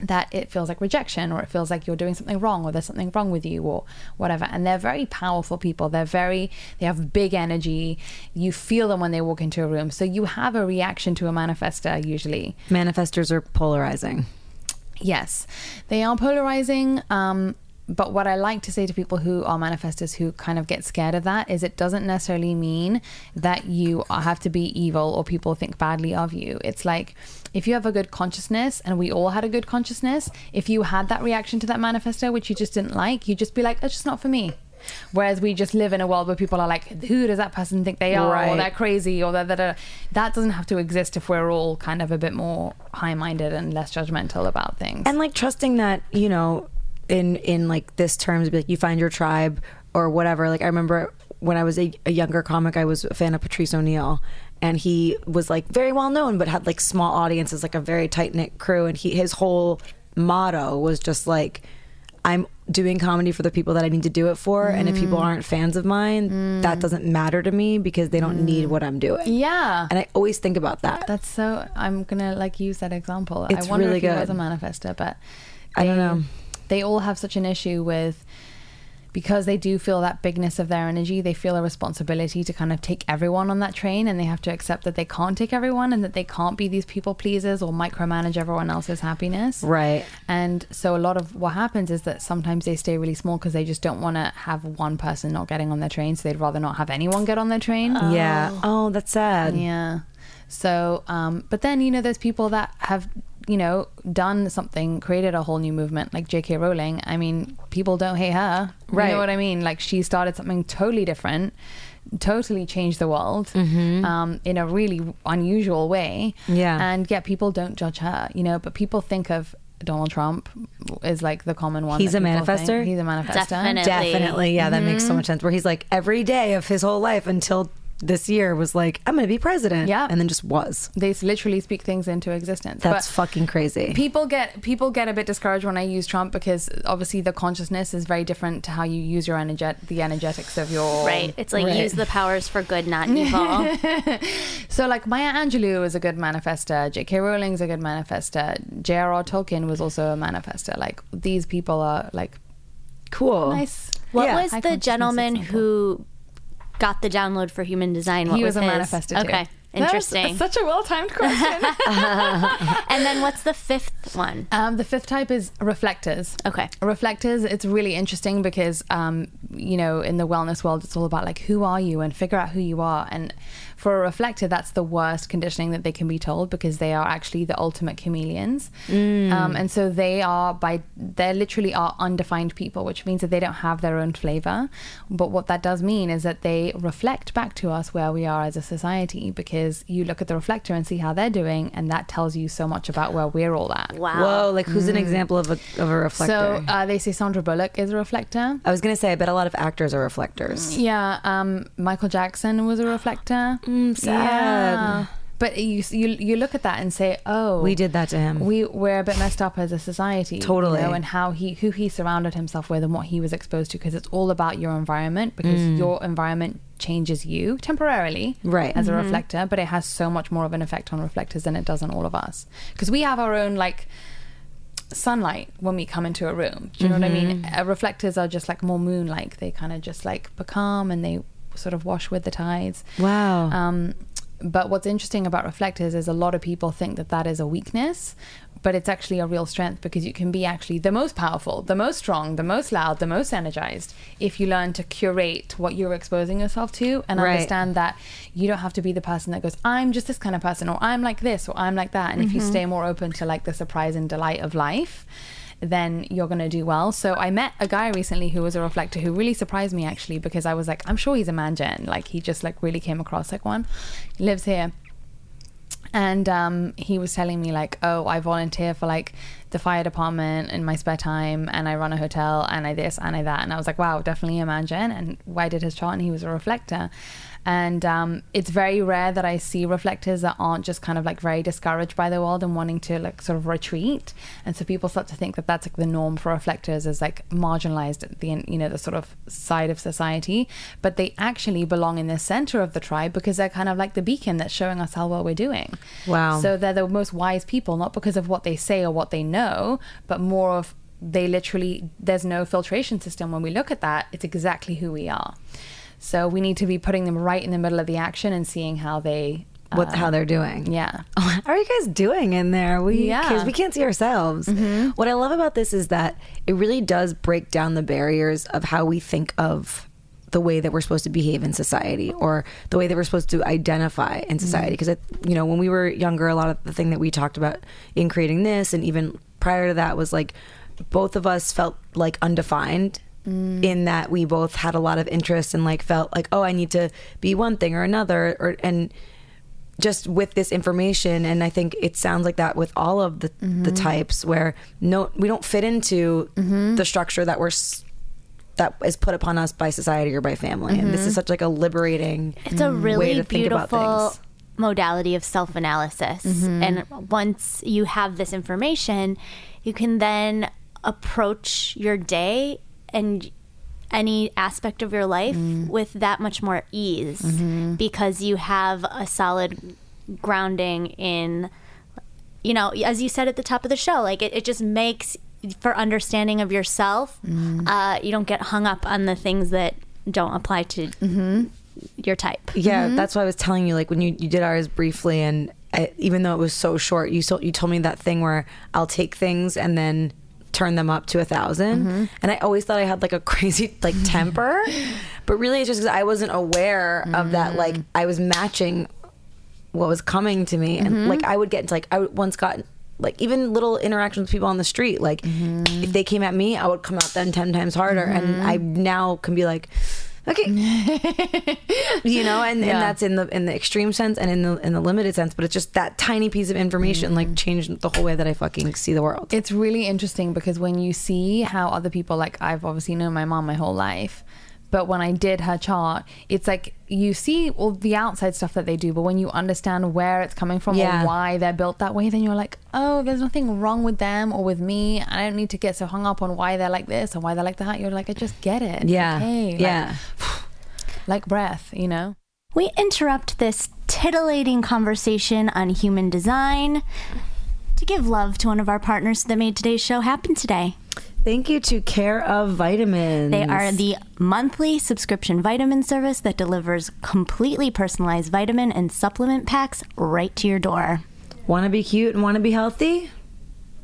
[SPEAKER 3] that it feels like rejection or it feels like you're doing something wrong or there's something wrong with you or whatever and they're very powerful people they're very they have big energy you feel them when they walk into a room so you have a reaction to a manifestor usually
[SPEAKER 2] Manifestors are polarizing.
[SPEAKER 3] Yes, they are polarizing. Um, but what I like to say to people who are manifestors who kind of get scared of that is it doesn't necessarily mean that you have to be evil or people think badly of you. It's like if you have a good consciousness, and we all had a good consciousness, if you had that reaction to that manifestor, which you just didn't like, you'd just be like, it's just not for me. Whereas we just live in a world where people are like, who does that person think they are? Or they're crazy or that that that doesn't have to exist if we're all kind of a bit more high-minded and less judgmental about things.
[SPEAKER 2] and like trusting that you know in in like this terms be like you find your tribe or whatever like i remember when i was a, a younger comic i was a fan of Patrice O'Neal and he was like very well known but had like small audiences like a very tight-knit crew and he his whole motto was just like i'm doing comedy for the people that i need to do it for and if mm. people aren't fans of mine mm. that doesn't matter to me because they don't need mm. what i'm doing
[SPEAKER 3] yeah.
[SPEAKER 2] and i always think about that
[SPEAKER 3] That's so. I'm gonna like use that example.
[SPEAKER 2] It's
[SPEAKER 3] I wonder
[SPEAKER 2] really
[SPEAKER 3] if he was a manifestor, but
[SPEAKER 2] I don't know.
[SPEAKER 3] They all have such an issue with because they do feel that bigness of their energy. They feel a responsibility to kind of take everyone on that train, and they have to accept that they can't take everyone, and that they can't be these people pleasers or micromanage everyone else's happiness.
[SPEAKER 2] right
[SPEAKER 3] And so a lot of what happens is that sometimes they stay really small because they just don't want to have one person not getting on their train. So they'd rather not have anyone get on their train.
[SPEAKER 2] yeah oh that's sad
[SPEAKER 3] Yeah. So, um, but then, you know, there's people that have, you know, done something, created a whole new movement, like J.K. Rowling. I mean, people don't hate her.
[SPEAKER 2] Right.
[SPEAKER 3] You know what I mean? Like, she started something totally different, totally changed the world um, in a really unusual way.
[SPEAKER 2] Mm-hmm. Yeah.
[SPEAKER 3] And yet people don't judge her, you know, but people think of Donald Trump is like the common one.
[SPEAKER 2] He's a
[SPEAKER 3] people think. He's a manifestor.
[SPEAKER 1] Definitely.
[SPEAKER 2] Definitely. Yeah, that makes so
[SPEAKER 3] Mm-hmm.
[SPEAKER 2] much sense. Where he's like, every day of his whole life until this year was like, I'm going to be president.
[SPEAKER 3] Yeah.
[SPEAKER 2] And then just was.
[SPEAKER 3] They literally speak things into existence.
[SPEAKER 2] That's
[SPEAKER 3] But-
[SPEAKER 2] fucking crazy.
[SPEAKER 3] people get people get a bit discouraged when I use Trump because obviously the consciousness is very different to how you use your energet the energetics of your
[SPEAKER 1] Right. It's like
[SPEAKER 2] Right.
[SPEAKER 1] use the powers for good, not evil.
[SPEAKER 3] So like Maya Angelou is a good manifestor, J.K. Rowling's a good manifestor, J.R.R. Tolkien was also a manifestor. Like these people are like
[SPEAKER 2] cool.
[SPEAKER 3] nice.
[SPEAKER 1] What
[SPEAKER 2] Yeah.
[SPEAKER 1] was
[SPEAKER 3] High
[SPEAKER 1] the gentleman
[SPEAKER 3] example.
[SPEAKER 1] who got the download for human design? What
[SPEAKER 3] he was, a
[SPEAKER 1] his?
[SPEAKER 3] manifestor.
[SPEAKER 1] Okay. Interesting.
[SPEAKER 3] such a well timed question.
[SPEAKER 1] and then what's the fifth one?
[SPEAKER 3] um, the fifth type is reflectors.
[SPEAKER 1] Okay.
[SPEAKER 3] reflectors it's really interesting because um, you know in the wellness world it's all about like who are you and figure out who you are and for a reflector, that's the worst conditioning that they can be told because they are actually the ultimate chameleons.
[SPEAKER 2] Mm.
[SPEAKER 3] Um, and so they are by they literally are undefined people, which means that they don't have their own flavor. But what that does mean is that they reflect back to us where we are as a society because you look at the reflector and see how they're doing, and that tells you so much about where we're all at.
[SPEAKER 1] Wow.
[SPEAKER 2] Whoa, like who's an example of a of a reflector?
[SPEAKER 3] So uh, they say Sandra Bullock is a reflector.
[SPEAKER 2] I was gonna say, I bet a lot of actors are reflectors.
[SPEAKER 3] Yeah, um, Michael Jackson was a reflector.
[SPEAKER 2] Mm, sad.
[SPEAKER 3] But you, you you look at that and say, oh,
[SPEAKER 2] We did that to him.
[SPEAKER 3] We we're a bit messed up as a society,
[SPEAKER 2] Totally.
[SPEAKER 3] you know, and how he who he surrounded himself with and what he was exposed to, because it's all about your environment, because your environment changes you temporarily,
[SPEAKER 2] Mm. Right.
[SPEAKER 3] as a reflector, but it has so much more of an effect on reflectors than it does on all of us, because we have our own like sunlight when we come into a room. Do you know what I mean?
[SPEAKER 2] Mm-hmm.
[SPEAKER 3] Uh, reflectors are just like more moon like. They kind of just like become and they sort of wash with the tides.
[SPEAKER 2] Wow.
[SPEAKER 3] Um, but what's interesting about reflectors is a lot of people think that that is a weakness, but it's actually a real strength because you can be actually the most powerful, the most strong, the most loud, the most energized if you learn to curate what you're exposing yourself to and
[SPEAKER 2] Right.
[SPEAKER 3] understand that you don't have to be the person that goes, I'm just this kind of person, or I'm like this, or I'm like that. And if you stay more open to like the surprise and delight of life, then you're going to do well. So I met a guy recently who was a reflector who really surprised me actually because I was like, I'm sure he's a man gen. Like he just like really came across like one. He lives here. And um, he was telling me like, oh, I volunteer for like the fire department in my spare time, and I run a hotel, and I this and I that, and I was like, wow, definitely a man gen. And I did his chart, and he was a reflector. And um, it's very rare that I see reflectors that aren't just kind of like very discouraged by the world and wanting to like sort of retreat. And so people start to think that that's like the norm for reflectors is like marginalized the you know the sort of side of society, but they actually belong in the center of the tribe because they're kind of like the beacon that's showing us how well we're doing.
[SPEAKER 2] Wow.
[SPEAKER 3] So they're the most wise people, not because of what they say or what they know, but more of they literally there's no filtration system when we look at that. It's exactly who we are. So we need to be putting them right in the middle of the action and seeing how they
[SPEAKER 2] what how um, they're doing.
[SPEAKER 3] yeah.
[SPEAKER 2] How are you guys doing in there? We
[SPEAKER 3] Yeah.
[SPEAKER 2] we can't see ourselves. Mm-hmm. What I love about this is that it really does break down the barriers of how we think of the way that we're supposed to behave in society or the way that we're supposed to identify in society mm-hmm. because you know when we were younger a lot of the thing that we talked about in creating this and even prior to that was like both of us felt like undefined Mm. in that we both had a lot of interest and like felt like oh I need to be one thing or another or and just with this information and i think it sounds like that with all of the the mm-hmm. types where no we don't fit into mm-hmm. the structure that we're s- that is put upon us by society or by family. And this is mm-hmm. such like a liberating
[SPEAKER 1] It's a
[SPEAKER 2] way
[SPEAKER 1] really
[SPEAKER 2] to think about
[SPEAKER 1] beautiful
[SPEAKER 2] things.
[SPEAKER 1] modality of self analysis. And once you have this information, you can then approach your day and any aspect of your life mm. with that much more ease mm-hmm. because you have a solid grounding in you know as you said at the top of the show like it, it just makes for understanding of yourself mm-hmm. uh, you don't get hung up on the things that don't apply to mm-hmm. your type.
[SPEAKER 2] Yeah that's why i was telling you like when you, you did ours briefly and I, even though it was so short you so, you told me that thing where i'll take things and then turn them up to a 1000 mm-hmm. and i always thought i had like a crazy like temper. But really it's just because i wasn't aware of that mm. like i was matching what was coming to me. And mm-hmm. like i would get into like i once got like even little interactions with people on the street like if mm-hmm. they came at me i would come at them 10 times harder. And i now can be like okay. You know and, and that's in the in the extreme sense and in the in the limited sense but it's just that tiny piece of information like mm. changed the whole way that i fucking see the world.
[SPEAKER 3] It's really interesting because when you see how other people, like I've obviously known my mom my whole life, but when I did her chart, it's like you see all the outside stuff that they do, but when you understand where it's coming from
[SPEAKER 2] Yeah.
[SPEAKER 3] or why they're built that way, then you're like, oh, there's nothing wrong with them or with me. I don't need to get so hung up on why they're like this or why they're like that. You're like, I just get it.
[SPEAKER 2] Yeah.
[SPEAKER 3] Okay. Like-
[SPEAKER 2] Yeah.
[SPEAKER 3] Like breath, you know?
[SPEAKER 1] We interrupt this titillating conversation on human design to give love to one of our partners that made today's show happen today.
[SPEAKER 2] Thank you to care of vitamins
[SPEAKER 1] They are the monthly subscription vitamin service that delivers completely personalized vitamin and supplement packs right to your door.
[SPEAKER 2] want to be cute and want to be healthy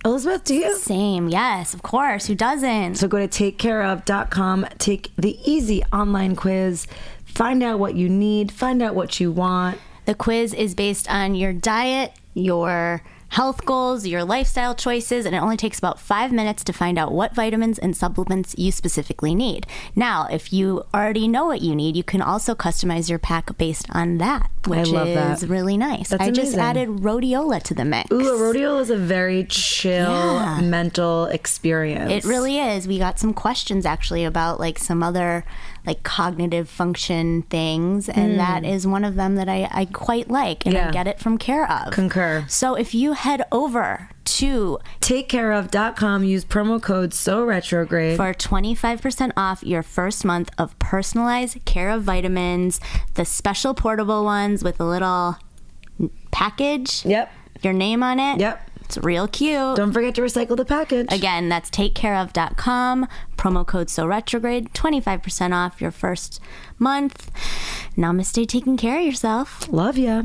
[SPEAKER 2] Elizabeth, do you?
[SPEAKER 1] Same, yes, of course. Who doesn't?
[SPEAKER 2] So go to takecareof.com, take the easy online quiz, find out what you need, find out what you want.
[SPEAKER 1] The quiz is based on your diet, your health goals, your lifestyle choices, and it only takes about five minutes to find out what vitamins and supplements you specifically need. Now, if you already know what you need, you can also customize your pack based on that, which
[SPEAKER 2] love
[SPEAKER 1] is
[SPEAKER 2] that.
[SPEAKER 1] really nice.
[SPEAKER 2] That's
[SPEAKER 1] I just added rhodiola to the mix.
[SPEAKER 2] Ooh, a rodeo is a very chill
[SPEAKER 1] Yeah.
[SPEAKER 2] mental experience.
[SPEAKER 1] It really is. We got some questions actually about like some other like cognitive function things, and hmm. that is one of them that I, I quite like, and.
[SPEAKER 2] Yeah.
[SPEAKER 1] I get it from Care of.
[SPEAKER 2] Concur.
[SPEAKER 1] So if you head over to
[SPEAKER 2] Takecareof.com, use promo code so retrograde.
[SPEAKER 1] for 25% off your first month of personalized Care of vitamins, the special portable ones with a little package,
[SPEAKER 2] Yep.
[SPEAKER 1] your name on it.
[SPEAKER 2] Yep.
[SPEAKER 1] It's real cute.
[SPEAKER 2] Don't forget to recycle the package.
[SPEAKER 1] Again, that's takecareof.com. Promo code so retrograde, 25% off your first month. Namaste taking care of yourself.
[SPEAKER 2] Love ya.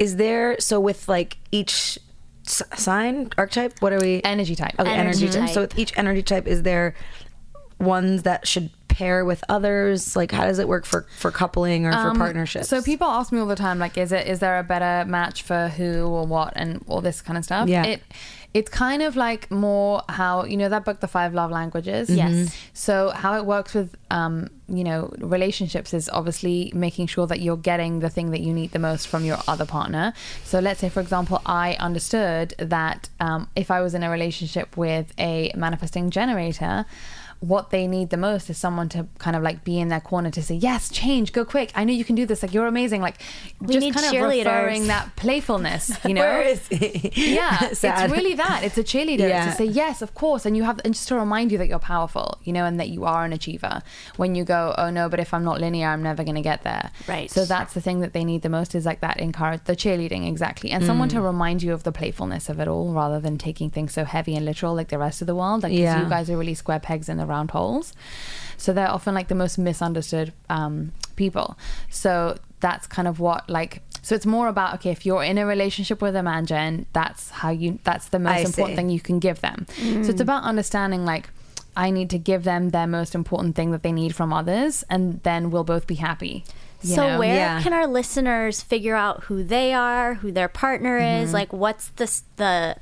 [SPEAKER 2] Is there so with like each s- sign archetype? What are we?
[SPEAKER 3] Energy type.
[SPEAKER 2] Okay, energy,
[SPEAKER 1] Energy
[SPEAKER 2] type.
[SPEAKER 1] type.
[SPEAKER 2] So with each energy type, is there ones that should pair with others? Like, how does it work for for coupling or for
[SPEAKER 3] Um,
[SPEAKER 2] partnerships?
[SPEAKER 3] So people ask me all the time, like, is it is there a better match for who or what and all this kind of stuff?
[SPEAKER 2] Yeah.
[SPEAKER 3] It it's kind of like more how you know that book, The Five Love Languages.
[SPEAKER 1] Yes.
[SPEAKER 3] So how it works with um, you know relationships is obviously making sure that you're getting the thing that you need the most from your other partner. So let's say, for example, I understood that um, if I was in a relationship with a manifesting generator. What they need the most is someone to kind of like be in their corner to say, Yes, change, go quick. I know you can do this. Like, you're amazing. Like, just
[SPEAKER 1] need
[SPEAKER 3] kind of referring that playfulness, you know?
[SPEAKER 2] Where is he?
[SPEAKER 3] yeah,
[SPEAKER 2] Sad.
[SPEAKER 3] it's really that. It's a cheerleader
[SPEAKER 2] Yeah.
[SPEAKER 3] to say yes, of course, and you have, and just to remind you that you're powerful, you know, and that you are an achiever. When you go, oh no, but if I'm not linear, I'm never going to get there.
[SPEAKER 1] Right.
[SPEAKER 3] So that's the thing that they need the most is like that encourage the cheerleading exactly, and someone
[SPEAKER 2] Mm.
[SPEAKER 3] to remind you of the playfulness of it all, rather than taking things so heavy and literal like the rest of the world. Like
[SPEAKER 2] Yeah.
[SPEAKER 3] you guys are really square pegs in the round holes. So they're often like the most misunderstood um, people. So that's kind of what like. So it's more about okay, if you're in a relationship with a man, Jen, that's how you. That's the most
[SPEAKER 2] I
[SPEAKER 3] important
[SPEAKER 2] see.
[SPEAKER 3] thing you can give them. So it's about understanding like. I need to give them their most important thing that they need from others, and then we'll both be happy. you
[SPEAKER 1] so
[SPEAKER 3] know?
[SPEAKER 1] where
[SPEAKER 2] Yeah.
[SPEAKER 1] can our listeners figure out who they are, who their partner
[SPEAKER 3] Mm-hmm.
[SPEAKER 1] is? Like what's the the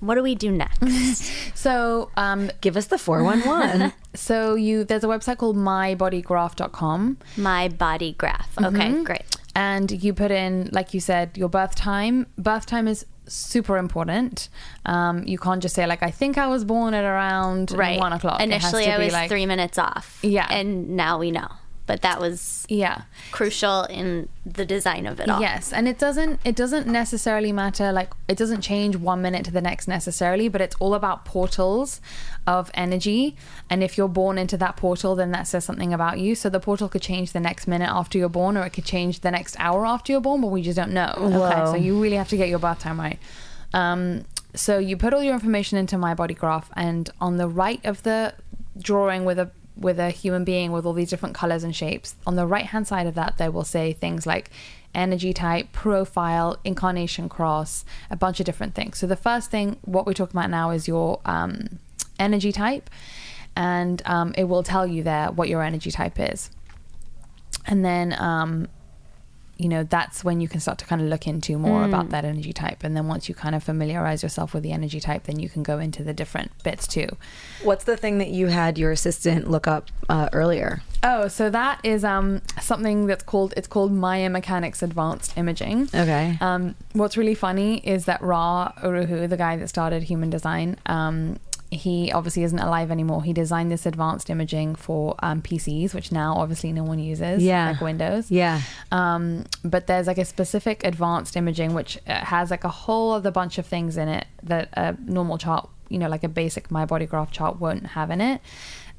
[SPEAKER 1] what do we do next?
[SPEAKER 3] So um,
[SPEAKER 2] Give us the four one one.
[SPEAKER 3] so you there's a website called mybodygraph.com.
[SPEAKER 1] My body graph. Okay,
[SPEAKER 3] Mm-hmm.
[SPEAKER 1] great.
[SPEAKER 3] and you put in like you said your birth time birth time is super important um, you can't just say like i think i was born at around
[SPEAKER 1] Right.
[SPEAKER 3] one o'clock It has
[SPEAKER 1] Initially,
[SPEAKER 3] to
[SPEAKER 1] I
[SPEAKER 3] be,
[SPEAKER 1] was
[SPEAKER 3] like-
[SPEAKER 1] three minutes off.
[SPEAKER 3] Yeah.
[SPEAKER 1] and now we know. But that was
[SPEAKER 3] yeah
[SPEAKER 1] crucial in the design of it all.
[SPEAKER 3] Yes, and it doesn't it doesn't necessarily matter like it doesn't change one minute to the next necessarily, but it's all about portals of energy. And if you're born into that portal, then that says something about you. So the portal could change the next minute after you're born, or it could change the next hour after you're born, but we just don't know. Okay, so you really have to get your birth time right. Um, so you put all your information into my body graph, and on the right of the drawing with a with a human being with all these different colors and shapes. On the right hand side of that, they will say things like energy type, profile, incarnation cross, a bunch of different things. So the first thing, what we're talking about now, is your um, energy type, and um, it will tell you there what your energy type is. And then um, you know that's when you can start to kind of look into more about that energy type and then once you kind of familiarize yourself with the energy type then you can go into the different bits too
[SPEAKER 2] What's the thing that you had your assistant look up uh, earlier?
[SPEAKER 3] oh so that is um something that's called it's called Maia Mechanics advanced imaging
[SPEAKER 2] Okay.
[SPEAKER 3] um what's really funny is that ra uruhu the guy that started human design um he obviously isn't alive anymore. He designed this advanced imaging for um, PCs, which now obviously no one uses,
[SPEAKER 2] Yeah.
[SPEAKER 3] like Windows.
[SPEAKER 2] Yeah.
[SPEAKER 3] Um, but there's like a specific advanced imaging which uh, has like a whole other bunch of things in it that a normal chart, you know, like a basic My Body Graph chart won't have in it.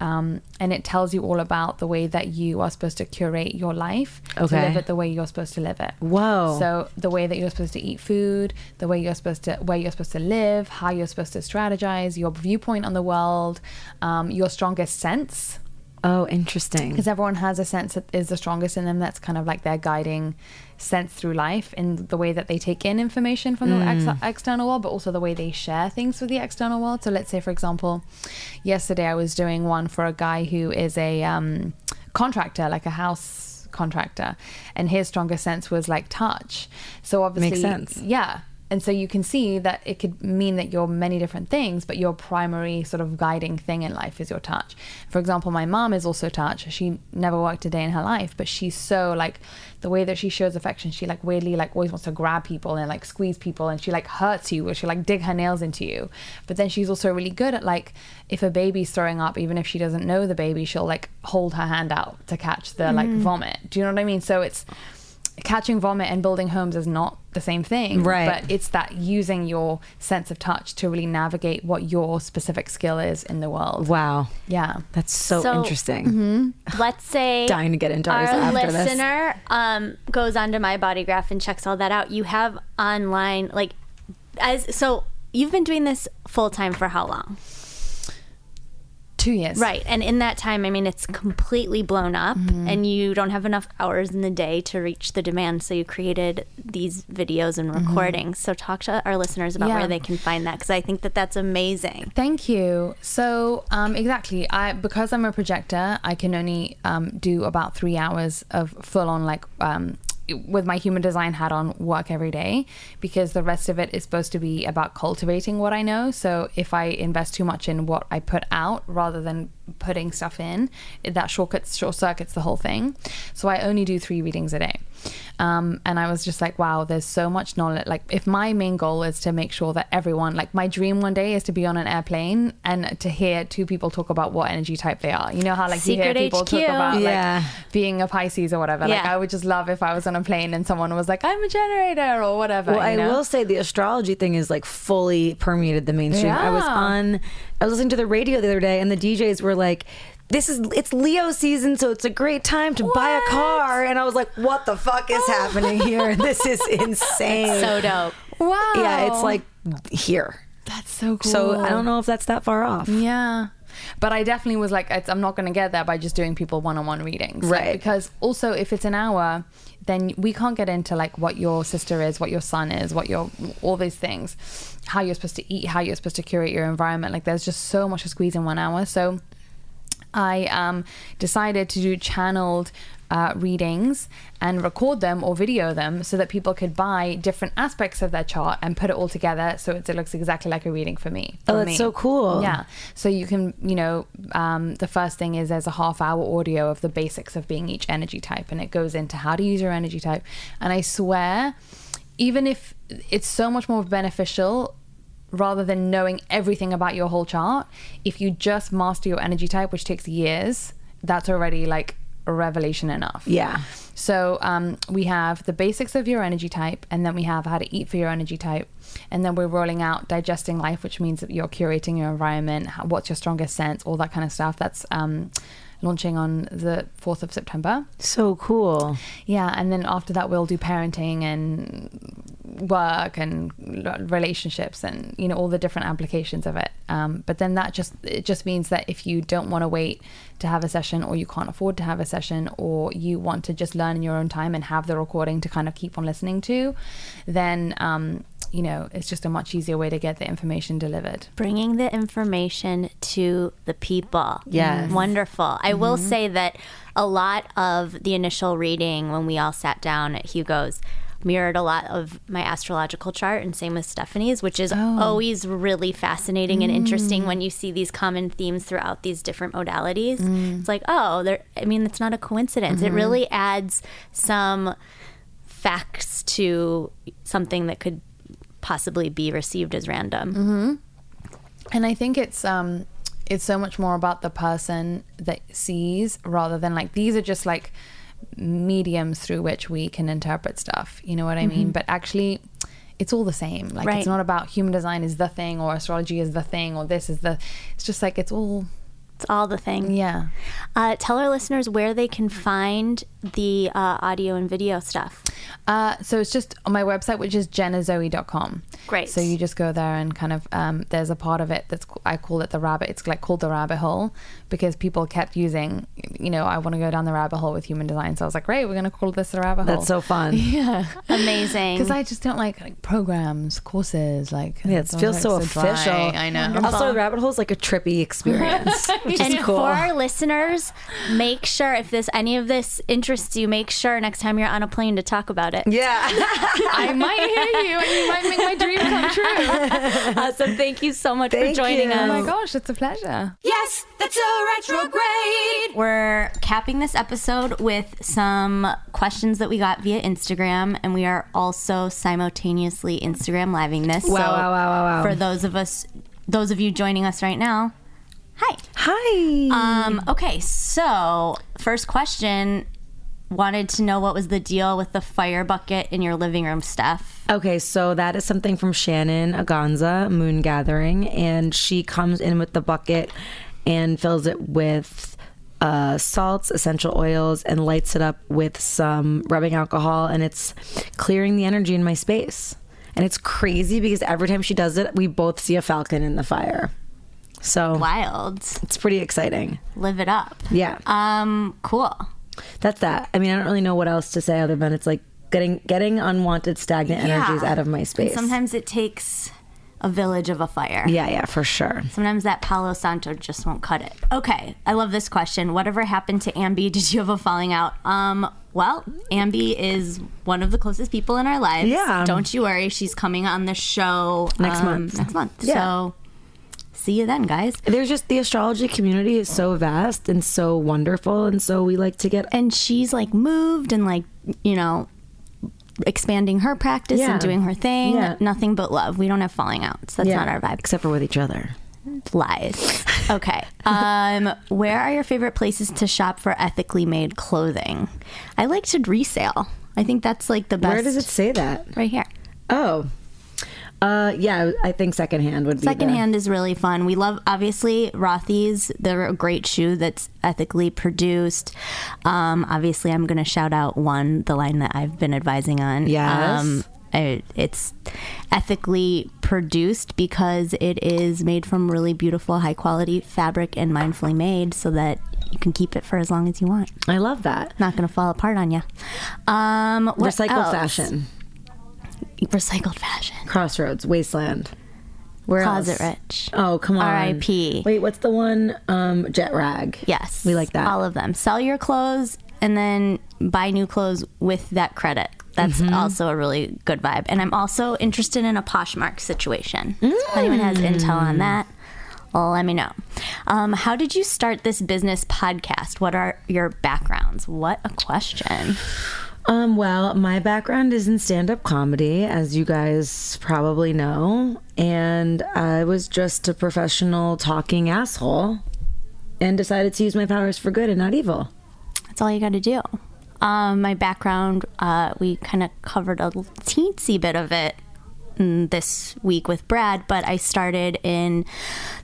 [SPEAKER 3] Um, and it tells you all about the way that you are supposed to curate your life to live it the way you're supposed to live it.
[SPEAKER 2] Whoa.
[SPEAKER 3] So the way that you're supposed to eat food, the way you're supposed to where you're supposed to live, how you're supposed to strategize, your viewpoint on the world, um, your strongest sense
[SPEAKER 2] Oh, interesting.
[SPEAKER 3] because everyone has a sense that is the strongest in them that's kind of like their guiding sense through life in the way that they take in information from the ex- external world but also the way they share things with the external world. So let's say for example yesterday i was doing one for a guy who is a um, contractor like a house contractor and his stronger sense was like touch. So obviously
[SPEAKER 2] sense.
[SPEAKER 3] yeah and so you can see that it could mean that you're many different things, but your primary sort of guiding thing in life is your touch. For example, my mom is also touch. She never worked a day in her life, but she's so like the way that she shows affection. She like weirdly like always wants to grab people and like squeeze people, and she like hurts you, or she like dig her nails into you. But then she's also really good at like if a baby's throwing up, even if she doesn't know the baby, she'll like hold her hand out to catch the like mm. vomit. Do you know what I mean? So it's catching vomit and building homes is not the same thing
[SPEAKER 2] Right.
[SPEAKER 3] but it's that using your sense of touch to really navigate what your specific skill is in the world
[SPEAKER 2] Wow.
[SPEAKER 3] yeah
[SPEAKER 2] That's so,
[SPEAKER 1] So-
[SPEAKER 2] interesting.
[SPEAKER 1] Let's say
[SPEAKER 2] Dying to get into
[SPEAKER 1] our
[SPEAKER 2] after this.
[SPEAKER 1] listener um, goes onto my body graph and checks all that out. You have online like as so you've been doing this full time for how long?
[SPEAKER 3] Two years
[SPEAKER 1] Right. And in that time, I mean, it's completely blown up
[SPEAKER 2] Mm-hmm.
[SPEAKER 1] and you don't have enough hours in the day to reach the demand. So you created these videos and recordings. So talk to our listeners about
[SPEAKER 3] Mm-hmm. Yeah.
[SPEAKER 1] where they can find that because I think that that's amazing.
[SPEAKER 3] Thank you. So, um, exactly, I because I'm a projector, I can only um, do about three hours of full on like um, with my human design hat on work every day because the rest of it is supposed to be about cultivating what I know. So if I invest too much in what I put out rather than putting stuff in, that shortcuts short circuits the whole thing. So I only do three readings a day. Um, and I was just like, wow, there's so much knowledge. Like, if my main goal is to make sure that everyone, like, my dream one day is to be on an airplane and to hear two people talk about what energy type they are. You know how, like, you hear people
[SPEAKER 1] HQ.
[SPEAKER 3] talk about,
[SPEAKER 2] Yeah.
[SPEAKER 3] like, being a Pisces or whatever. Like, I would just love if I was on a plane and someone was like, I'm a generator or whatever.
[SPEAKER 2] Well, I
[SPEAKER 3] you know?
[SPEAKER 2] will say the astrology thing is like fully permeated the mainstream. I was on, I was listening to the radio the other day, and the DJs were like, "This is it's Leo season, so it's a great time to buy a car." And I was like, "What the fuck is oh. happening here? This is insane."
[SPEAKER 1] So dope.
[SPEAKER 3] Wow.
[SPEAKER 2] yeah, it's like here.
[SPEAKER 3] that's so cool.
[SPEAKER 2] So I don't know if that's that far off.
[SPEAKER 3] Yeah. But I definitely was like, it's, I'm not going to get there by just doing people one on one readings. Like,
[SPEAKER 2] Right.
[SPEAKER 3] because also, if it's an hour, then we can't get into like what your sister is, what your son is, what your, all these things, how you're supposed to eat, how you're supposed to curate your environment. Like, there's just so much to squeeze in one hour. So, I um, decided to do channeled uh, readings and record them or video them so that people could buy different aspects of their chart and put it all together so it, it looks exactly like a reading for me.
[SPEAKER 2] Oh,
[SPEAKER 3] for
[SPEAKER 2] that's
[SPEAKER 3] me.
[SPEAKER 2] so cool.
[SPEAKER 3] Yeah. So you can, you know, um, the first thing is there's a half hour audio of the basics of being each energy type and it goes into how to use your energy type. And I swear, even if it's so much more beneficial rather than knowing everything about your whole chart, if you just master your energy type, which takes years, that's already like a revelation enough.
[SPEAKER 2] Yeah.
[SPEAKER 3] So um, we have the basics of your energy type, and then we have how to eat for your energy type, and then we're rolling out digesting life, which means that you're curating your environment, how, what's your strongest sense, all that kind of stuff. That's um, launching on the fourth of September.
[SPEAKER 2] So cool.
[SPEAKER 3] Yeah, and then after that we'll do parenting and work and relationships and you know all the different applications of it. Um, but then that just it just means that if you don't want to wait to have a session or you can't afford to have a session or you want to just learn in your own time and have the recording to kind of keep on listening to, then um, you know it's just a much easier way to get the information delivered.
[SPEAKER 1] bringing the information to the people.
[SPEAKER 2] Yes. Mm-hmm.
[SPEAKER 1] Wonderful. I will mm-hmm. say that a lot of the initial reading when we all sat down at Hugo's mirrored a lot of my astrological chart and same with Stephanie's, which is oh. always really fascinating and interesting mm. when you see these common themes throughout these different modalities. Mm. It's like, oh, there I mean, it's not a coincidence. It mm-hmm. really adds some facts to something that could possibly be received as random.
[SPEAKER 3] And I think it's um it's so much more about the person that sees rather than like these are just like mediums through which we can interpret stuff. You know what I mean? But actually it's all the same. Like
[SPEAKER 1] Right.
[SPEAKER 3] it's not about human design is the thing or astrology is the thing or this is the it's just like it's all
[SPEAKER 1] It's all the thing.
[SPEAKER 3] yeah.
[SPEAKER 1] Uh, tell our listeners where they can find the uh, audio and video stuff.
[SPEAKER 3] Uh, so it's just on my website, which is jennazoe.com.
[SPEAKER 1] Great.
[SPEAKER 3] So you just go there and kind of um, there's a part of it that's I call it the rabbit. It's like called the rabbit hole because people kept using, you know, I want to go down the rabbit hole with human design. So I was like, great, we're gonna call this the rabbit hole.
[SPEAKER 2] That's so fun.
[SPEAKER 3] yeah.
[SPEAKER 1] Amazing.
[SPEAKER 3] Because I just don't like, like programs, courses, like
[SPEAKER 2] Yeah, it feels
[SPEAKER 3] are,
[SPEAKER 2] so
[SPEAKER 3] like, dry.
[SPEAKER 2] official.
[SPEAKER 3] I know.
[SPEAKER 2] Also, the rabbit hole is like a trippy experience, which is
[SPEAKER 1] and
[SPEAKER 2] cool.
[SPEAKER 1] for our listeners, make sure if this any of this interests you, make sure next time you're on a plane to talk about it.
[SPEAKER 2] yeah.
[SPEAKER 3] I might hear you and you might make my dream come true.
[SPEAKER 1] Awesome. Thank you so much
[SPEAKER 2] Thank
[SPEAKER 1] for joining
[SPEAKER 2] you.
[SPEAKER 3] Oh my gosh, it's a pleasure.
[SPEAKER 4] Yes, that's a retrograde.
[SPEAKER 1] We're capping this episode with some questions that we got via Instagram, and we are also simultaneously Instagram living this.
[SPEAKER 2] Wow,
[SPEAKER 1] So
[SPEAKER 2] wow, wow, wow, wow.
[SPEAKER 1] For those of us, those of you joining us right now, hi.
[SPEAKER 2] Hi.
[SPEAKER 1] Um, okay, so first question wanted to know what was the deal with the fire bucket in your living room, Steph.
[SPEAKER 2] Okay, so that is something from Shannon Aganza, Moon Gathering, and she comes in with the bucket and fills it with uh, salts, essential oils, and lights it up with some rubbing alcohol, and it's clearing the energy in my space. And it's crazy because every time she does it, we both see a falcon in the fire. So
[SPEAKER 1] Wild.
[SPEAKER 2] it's pretty exciting.
[SPEAKER 1] Live it up.
[SPEAKER 2] Yeah,
[SPEAKER 1] Um, cool.
[SPEAKER 2] that's that. I mean, I don't really know what else to say other than it's like getting getting unwanted stagnant
[SPEAKER 1] Yeah.
[SPEAKER 2] energies out of my space.
[SPEAKER 1] Sometimes it takes a village of a fire.
[SPEAKER 2] yeah, yeah, for sure.
[SPEAKER 1] Sometimes that Palo Santo just won't cut it. Okay, I love this question. Whatever happened to Ambi? Did you have a falling out? Um, well, Ambi is one of the closest people in our lives.
[SPEAKER 2] Yeah.
[SPEAKER 1] Don't you worry. She's coming on the show
[SPEAKER 2] Next
[SPEAKER 1] um,
[SPEAKER 2] month.
[SPEAKER 1] Next month.
[SPEAKER 2] Yeah.
[SPEAKER 1] So see you then, guys.
[SPEAKER 2] There's just the astrology community is so vast and so wonderful, and so we like to get.
[SPEAKER 1] And she's like moved and like, you know, expanding her practice
[SPEAKER 2] Yeah.
[SPEAKER 1] and doing her thing.
[SPEAKER 2] Yeah.
[SPEAKER 1] Nothing but love. We don't have falling outs. That's not our vibe.
[SPEAKER 2] except for with each other.
[SPEAKER 1] Lies. Okay. Um, where are your favorite places to shop for ethically made clothing? I like to resale. I think that's like the best.
[SPEAKER 2] Where does it say that?
[SPEAKER 1] Right here.
[SPEAKER 2] Oh, uh, yeah, I think secondhand would be the-
[SPEAKER 1] Secondhand is really fun. We love obviously Rothy's. They're a great shoe that's ethically produced. Um, obviously, I'm going to shout out one, the line that I've been advising on.
[SPEAKER 2] Yes.
[SPEAKER 1] Um, I, it's ethically produced because it is made from really beautiful, high quality fabric and mindfully made, so that you can keep it for as long as you want.
[SPEAKER 2] I love that.
[SPEAKER 1] Not going to fall apart on you. Um, what else?
[SPEAKER 2] fashion,
[SPEAKER 1] Recycled fashion.
[SPEAKER 2] Crossroads, Wasteland. Where
[SPEAKER 1] Closet
[SPEAKER 2] else?
[SPEAKER 1] Rich.
[SPEAKER 2] Oh, come on.
[SPEAKER 1] R.I.P..
[SPEAKER 2] Wait, what's the one? Um, Jet Rag.
[SPEAKER 1] Yes.
[SPEAKER 2] We like that.
[SPEAKER 1] All of them. Sell your clothes and then buy new clothes with that credit. That's
[SPEAKER 2] Mm-hmm.
[SPEAKER 1] also a really good vibe. And I'm also interested in a Poshmark situation. So If anyone has intel
[SPEAKER 2] Mm.
[SPEAKER 1] on that, let me know. Um, how did you start this business podcast? What are your backgrounds? What a question.
[SPEAKER 2] Um, well, my background is in stand up comedy, as you guys probably know. And I was just a professional talking asshole and decided to use my powers for good and not evil.
[SPEAKER 1] That's all you got to do. Um, my background, uh, we kind of covered a teensy bit of it this week with Brad, but I started in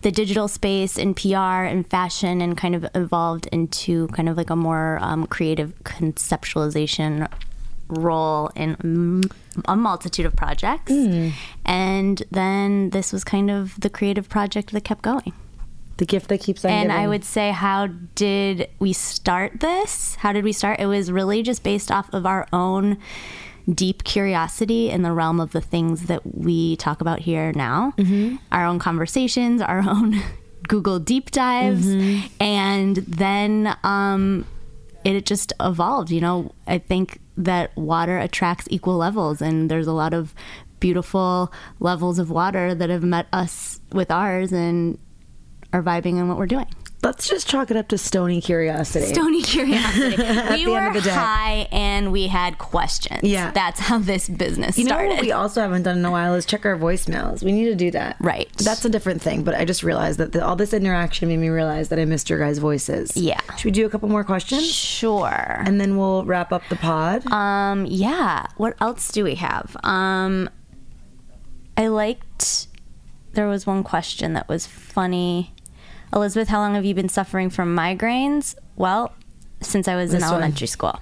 [SPEAKER 1] the digital space in PR and fashion and kind of evolved into kind of like a more um, creative conceptualization role in mm, a multitude of projects. And then this was kind of the creative project that kept going.
[SPEAKER 2] The gift that keeps on
[SPEAKER 1] And
[SPEAKER 2] giving.
[SPEAKER 1] I would say, how did we start this? How did we start? It was really just based off of our own deep curiosity in the realm of the things that we talk about here now our own conversations, our own Google deep dives. And then um, it just evolved. You know, I think that water attracts equal levels, and there's a lot of beautiful levels of water that have met us with ours and are vibing on what we're doing.
[SPEAKER 2] Let's just chalk it up to stony curiosity.
[SPEAKER 1] Stony curiosity. we were
[SPEAKER 2] end of the day.
[SPEAKER 1] high and we had questions.
[SPEAKER 2] Yeah.
[SPEAKER 1] That's how this business
[SPEAKER 2] you know
[SPEAKER 1] started.
[SPEAKER 2] what we also haven't done in a while is check our voicemails. We need to do that.
[SPEAKER 1] Right.
[SPEAKER 2] That's a different thing, but I just realized that the, all this interaction made me realize that I missed your guys' voices.
[SPEAKER 1] Yeah.
[SPEAKER 2] Should we do a couple more questions?
[SPEAKER 1] sure.
[SPEAKER 2] And then we'll wrap up the pod.
[SPEAKER 1] Um, yeah. What else do we have? Um, I liked. There was one question that was funny. Elizabeth, how long have you been suffering from migraines? Well, since I was in
[SPEAKER 2] This one.
[SPEAKER 1] elementary school.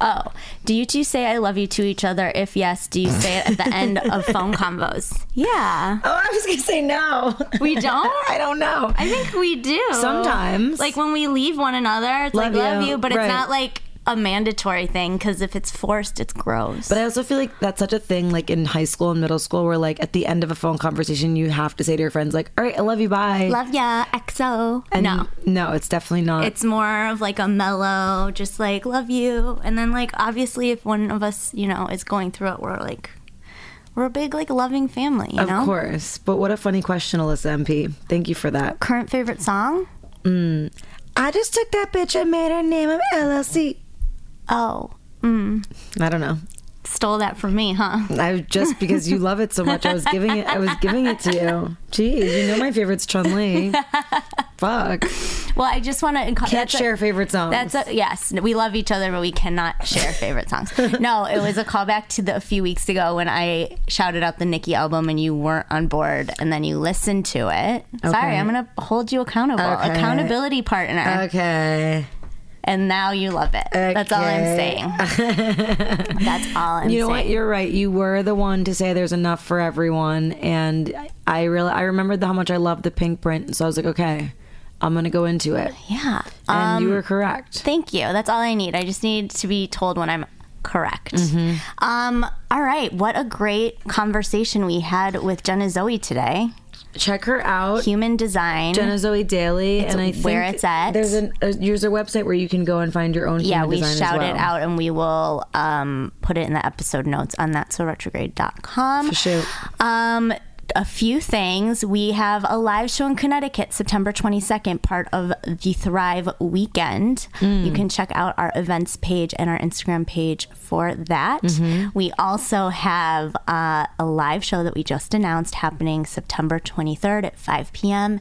[SPEAKER 1] Oh, do you two say I love you to each other? If yes, do you say it at the end of phone combos? Yeah.
[SPEAKER 2] Oh, I was gonna say no.
[SPEAKER 1] We don't?
[SPEAKER 2] I don't know.
[SPEAKER 1] I think we do.
[SPEAKER 2] Sometimes.
[SPEAKER 1] Like when we leave one another, it's
[SPEAKER 2] Love
[SPEAKER 1] like love
[SPEAKER 2] you.
[SPEAKER 1] you, but it's not like a mandatory thing because if it's forced, it's gross.
[SPEAKER 2] But I also feel like that's such a thing, like in high school and middle school, where like at the end of a phone conversation, you have to say to your friends, like, "All right, I love you, bye."
[SPEAKER 1] love ya, XO.
[SPEAKER 2] And
[SPEAKER 1] no.
[SPEAKER 2] no, it's definitely not.
[SPEAKER 1] It's more of like a mellow, just like love you. And then like obviously if one of us, you know, is going through it, we're like we're a big like loving family, you
[SPEAKER 2] of
[SPEAKER 1] know?
[SPEAKER 2] course. But what a funny question, Alyssa MP. Thank you for that.
[SPEAKER 1] Current favorite song? Mm.
[SPEAKER 2] I just took that bitch and made her name of LLC.
[SPEAKER 1] Oh. Mm.
[SPEAKER 2] I don't know.
[SPEAKER 1] Stole that from me, huh?
[SPEAKER 2] I just because you love it so much, I was giving it. I was giving it to you. Geez, you know my favorite's Chun Li. Fuck.
[SPEAKER 1] Well, I just want to
[SPEAKER 2] Can't share a, favorite songs.
[SPEAKER 1] That's a, yes. We love each other, but we cannot share favorite songs. No, it was a callback to the a few weeks ago when I shouted out the Nicki album and you weren't on board, and then you listened to it. Sorry, I'm gonna hold you accountable,
[SPEAKER 2] Okay.
[SPEAKER 1] accountability partner,
[SPEAKER 2] okay.
[SPEAKER 1] And now you love it. That's all I'm saying. That's all I'm
[SPEAKER 2] You know
[SPEAKER 1] saying.
[SPEAKER 2] what? You're right. You were the one to say there's enough for everyone, and I- really I remembered how much I loved the Pinkprint, so I was like, okay, I'm gonna go into it.
[SPEAKER 1] yeah.
[SPEAKER 2] And
[SPEAKER 1] Um,
[SPEAKER 2] you were correct.
[SPEAKER 1] Thank you. That's all I need. I just need to be told when I'm correct.
[SPEAKER 2] Mm-hmm.
[SPEAKER 1] Um, all right. What a great conversation we had with Jenna Zoe today.
[SPEAKER 2] Check her out.
[SPEAKER 1] Human design.
[SPEAKER 2] Jenna Zoe Daily, and I think
[SPEAKER 1] where it's at.
[SPEAKER 2] There's an a, there's a website where you can go and find your own.
[SPEAKER 1] yeah,
[SPEAKER 2] human
[SPEAKER 1] we
[SPEAKER 2] design as
[SPEAKER 1] shout it out and we will um, put it in the episode notes on that so retrograde.com.
[SPEAKER 2] For sure.
[SPEAKER 1] Um, a few things. We have a live show in Connecticut, September 22nd, part of the Thrive Weekend.
[SPEAKER 2] Mm.
[SPEAKER 1] You can check out our events page and our Instagram page for that.
[SPEAKER 2] Mm-hmm.
[SPEAKER 1] We also have uh, a live show that we just announced happening September 23rd at 5 p.m.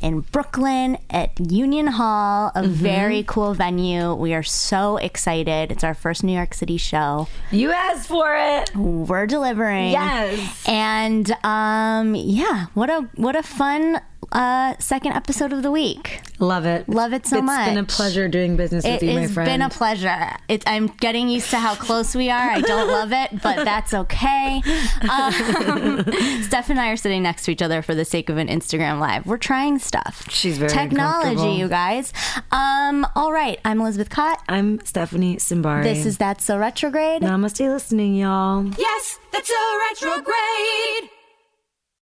[SPEAKER 1] in Brooklyn at Union Hall,
[SPEAKER 2] Mm-hmm.
[SPEAKER 1] a very cool venue. We are so excited. It's our first New York City show
[SPEAKER 2] You asked for it.
[SPEAKER 1] we're delivering.
[SPEAKER 2] Yes.
[SPEAKER 1] And um yeah, what a what a fun uh second episode of the week.
[SPEAKER 2] Love it.
[SPEAKER 1] Love it so much.
[SPEAKER 2] It's been a pleasure doing business with you, my friend.
[SPEAKER 1] It's been a pleasure. It, I'm getting used to how close we are. I don't love it, but that's okay. Um, Steph and I are sitting next to each other for the sake of an Instagram live. We're trying stuff.
[SPEAKER 2] She's very
[SPEAKER 1] technology, you guys. Um, all right, I'm Elizabeth Kott.
[SPEAKER 2] I'm Stephanie Simbari.
[SPEAKER 1] This is that's so retrograde.
[SPEAKER 2] Namaste, listening, y'all.
[SPEAKER 4] Yes, that's a retrograde.